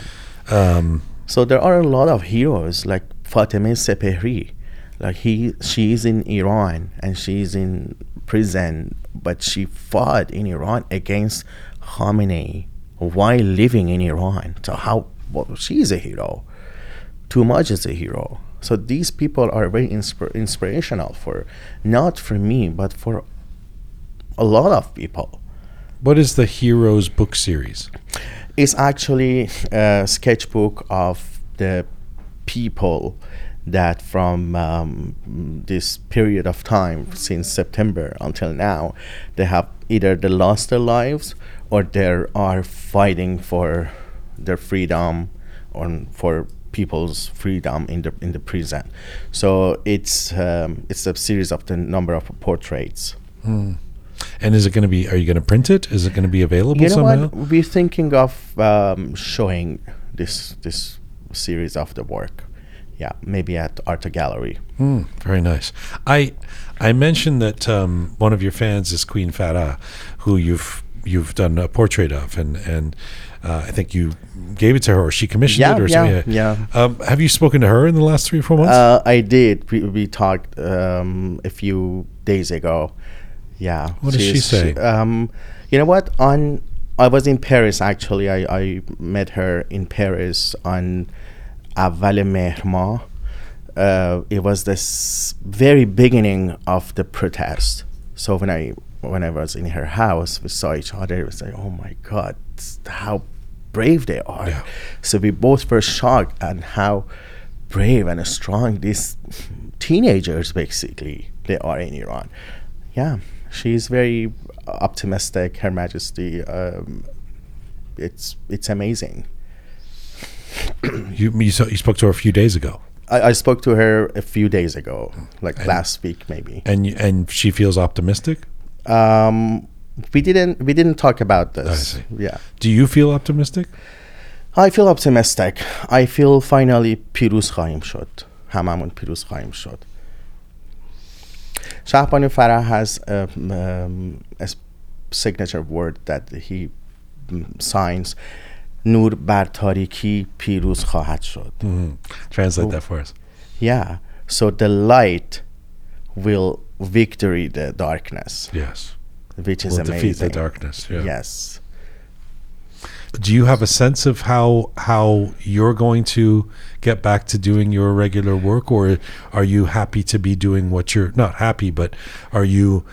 A: Um,
G: so there are a lot of heroes like Fatemeh Sepehri. Like he she's in Iran and she's in prison but she fought in Iran against Khamenei while living in Iran. So how well, she's a hero. Too much is a hero. So these people are very inspir- inspirational for not for me but for a lot of people.
A: What is the Heroes book series?
G: It's actually a sketchbook of the people that from um, this period of time since September until now they have either they lost their lives or they are fighting for their freedom or for people's freedom in the in the prison. So it's um, it's a series of the number of portraits
A: And is it going to be? Are you going to print it? Is it going to be available
G: you know
A: somehow?
G: what we're thinking of um, showing this this series of the work yeah, maybe at Art Gallery.
A: Mm, very nice. I I mentioned that um, one of your fans is Queen Farah, who you've you've done a portrait of, and and uh, I think you gave it to her, or she commissioned
G: Yeah,
A: it, or
G: yeah,
A: something.
G: yeah.
A: Um, have you spoken to her in the last three or four months?
G: Uh, I did. We, we talked um, a few days ago. Yeah.
A: What does she say?
G: um, you know what? On I was in Paris actually. I, I met her in Paris on Aval Mehr Uh, it was this very beginning of the protest. So when I when I was in her house, we saw each other. It was like, oh my god, how brave they are.
A: Yeah.
G: So we both were shocked at how brave and strong these teenagers basically they are in Iran. Yeah, she's very optimistic. Her Majesty, um, it's it's amazing.
A: you you, saw, you spoke to her a few days ago,
G: I, I spoke to her a few days ago, like last week maybe.
A: and you, and she feels optimistic.
G: Um, we didn't we didn't talk about this.
A: see.
G: Yeah.
A: Do you feel optimistic?
G: I feel optimistic. I feel finally پیروز خواهیم شد. هممون پیروز خواهیم شد. Shahbanu Farah has a, um, a signature word that he mm, signs. نور بر تاریکی piruz خواهد shod."
A: Mm-hmm. Translate that for us.
G: Yeah. So the light will victory the darkness.
A: Yes.
G: Which is
A: will
G: amazing.
A: Defeat the darkness. Yeah.
G: Yes.
A: Do you have a sense of how how you're going to get back to doing your regular work, or are you happy to be doing what you're not happy, but are you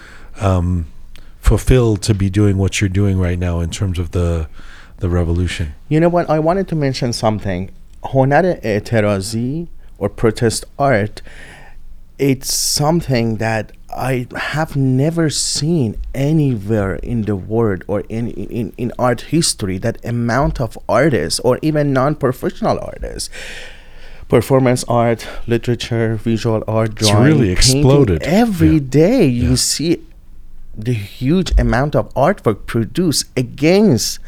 A: um, fulfilled to be doing what you're doing right now in terms of the the revolution?
G: You know what? I wanted to mention something. هنر اعتراضی or protest art, it's something that I have never seen anywhere in the world or in, in, in art history that amount of artists or even non-professional artists performance art literature visual art
A: It's
G: drawing
A: really
G: painting,
A: exploded.
G: every
A: Yeah.
G: day you
A: Yeah.
G: see the huge amount of artwork produced against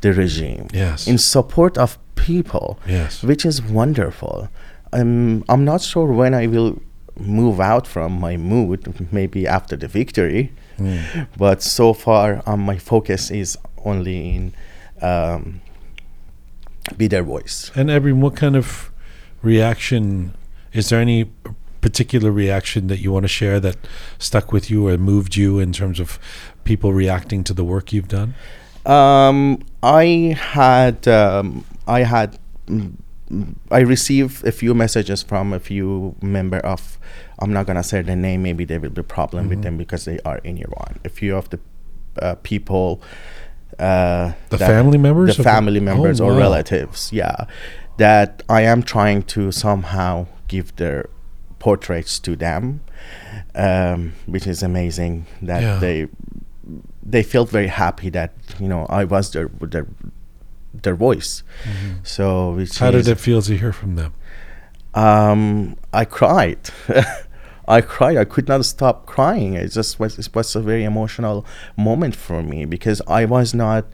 G: the regime
A: Yes.
G: in support of people
A: Yes.
G: which is wonderful um, i'm not sure when i will move out from my mood maybe after the victory
A: Mm.
G: but so far um, my focus is only in um, be their voice
A: And Ebrin, what kind of reaction is there? Any particular reaction that you want to share that stuck with you or moved you in terms of people reacting to the work you've done?
G: Um, I had um, I had I received a few messages from a few member of I'm not gonna say the name. Maybe there will be problem with them because they are in Iran. A few of the uh, people. Uh,
A: The family members
G: the family
A: Oh,
G: members or
A: wow.
G: relatives, yeah, that I am trying to somehow give their portraits to them, um, which is amazing that
A: Yeah.
G: they they felt very happy that you know I was their their their voice. So which
A: Mm-hmm. How did it feel to hear from them?
G: um, I cried. I cried. I could not stop crying. It just was it was a very emotional moment for me because I was not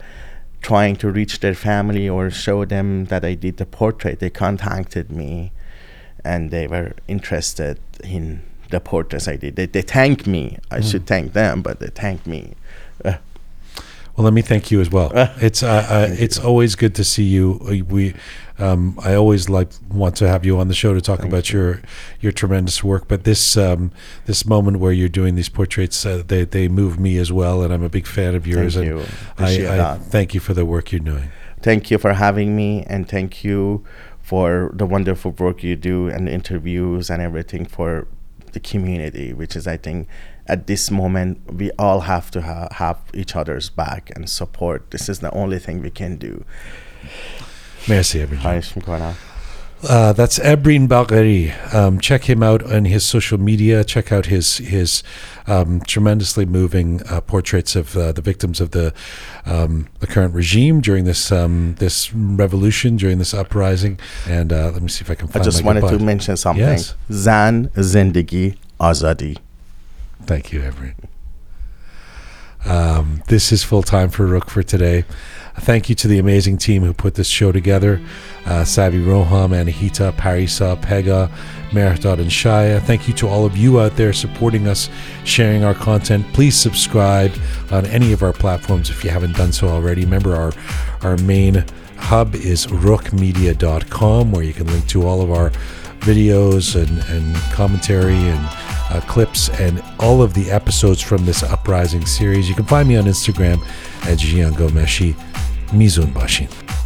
G: trying to reach their family or show them that I did the portrait. They contacted me, and they were interested in the portraits I did. They, they thanked me. I should thank them, but they thanked me. Uh,
A: Well, let me thank you as well. it's uh, uh, it's always good to see you. Uh, We, um, I always like want to have you on the show to talk
G: Thank
A: about your your tremendous work. But this um, this moment where you're doing these portraits, uh, they they move me as well, and I'm a big fan of yours.
G: Thank
A: and
G: you.
A: I, I thank you for the work you're doing.
G: thank you for having me and thank you for the wonderful work you do and interviews and everything for the community which is i think at this moment we all have to ha- have each other's back and support this is the only thing we can do
A: Merci,
G: Ebrin.
A: Uh, that's Ebrin Bagheri. Um, check him out on his social media. Check out his his um, tremendously moving uh, portraits of uh, the victims of the um, the current regime during this um, this revolution, during this uprising. And uh, let me see if I can.
G: I just wanted to mention something.
A: Yes.
G: Zan Zindagi Azadi.
A: Thank you, Everett. Um, this is full time for Roozh for today. Thank you to the amazing team who put this show together uh, Savi Roham, Anahita, Parisa, Pegah, Mehrdad, and Shaya. Thank you to all of you out there supporting us, sharing our content. Please subscribe on any of our platforms if you haven't done so already. Remember, our, our main hub is rookmedia.com, where you can link to all of our videos and, and commentary and uh, clips and all of the episodes from this Uprising series. You can find me on Instagram at Jian Ghomeshi. Mizun Bashin.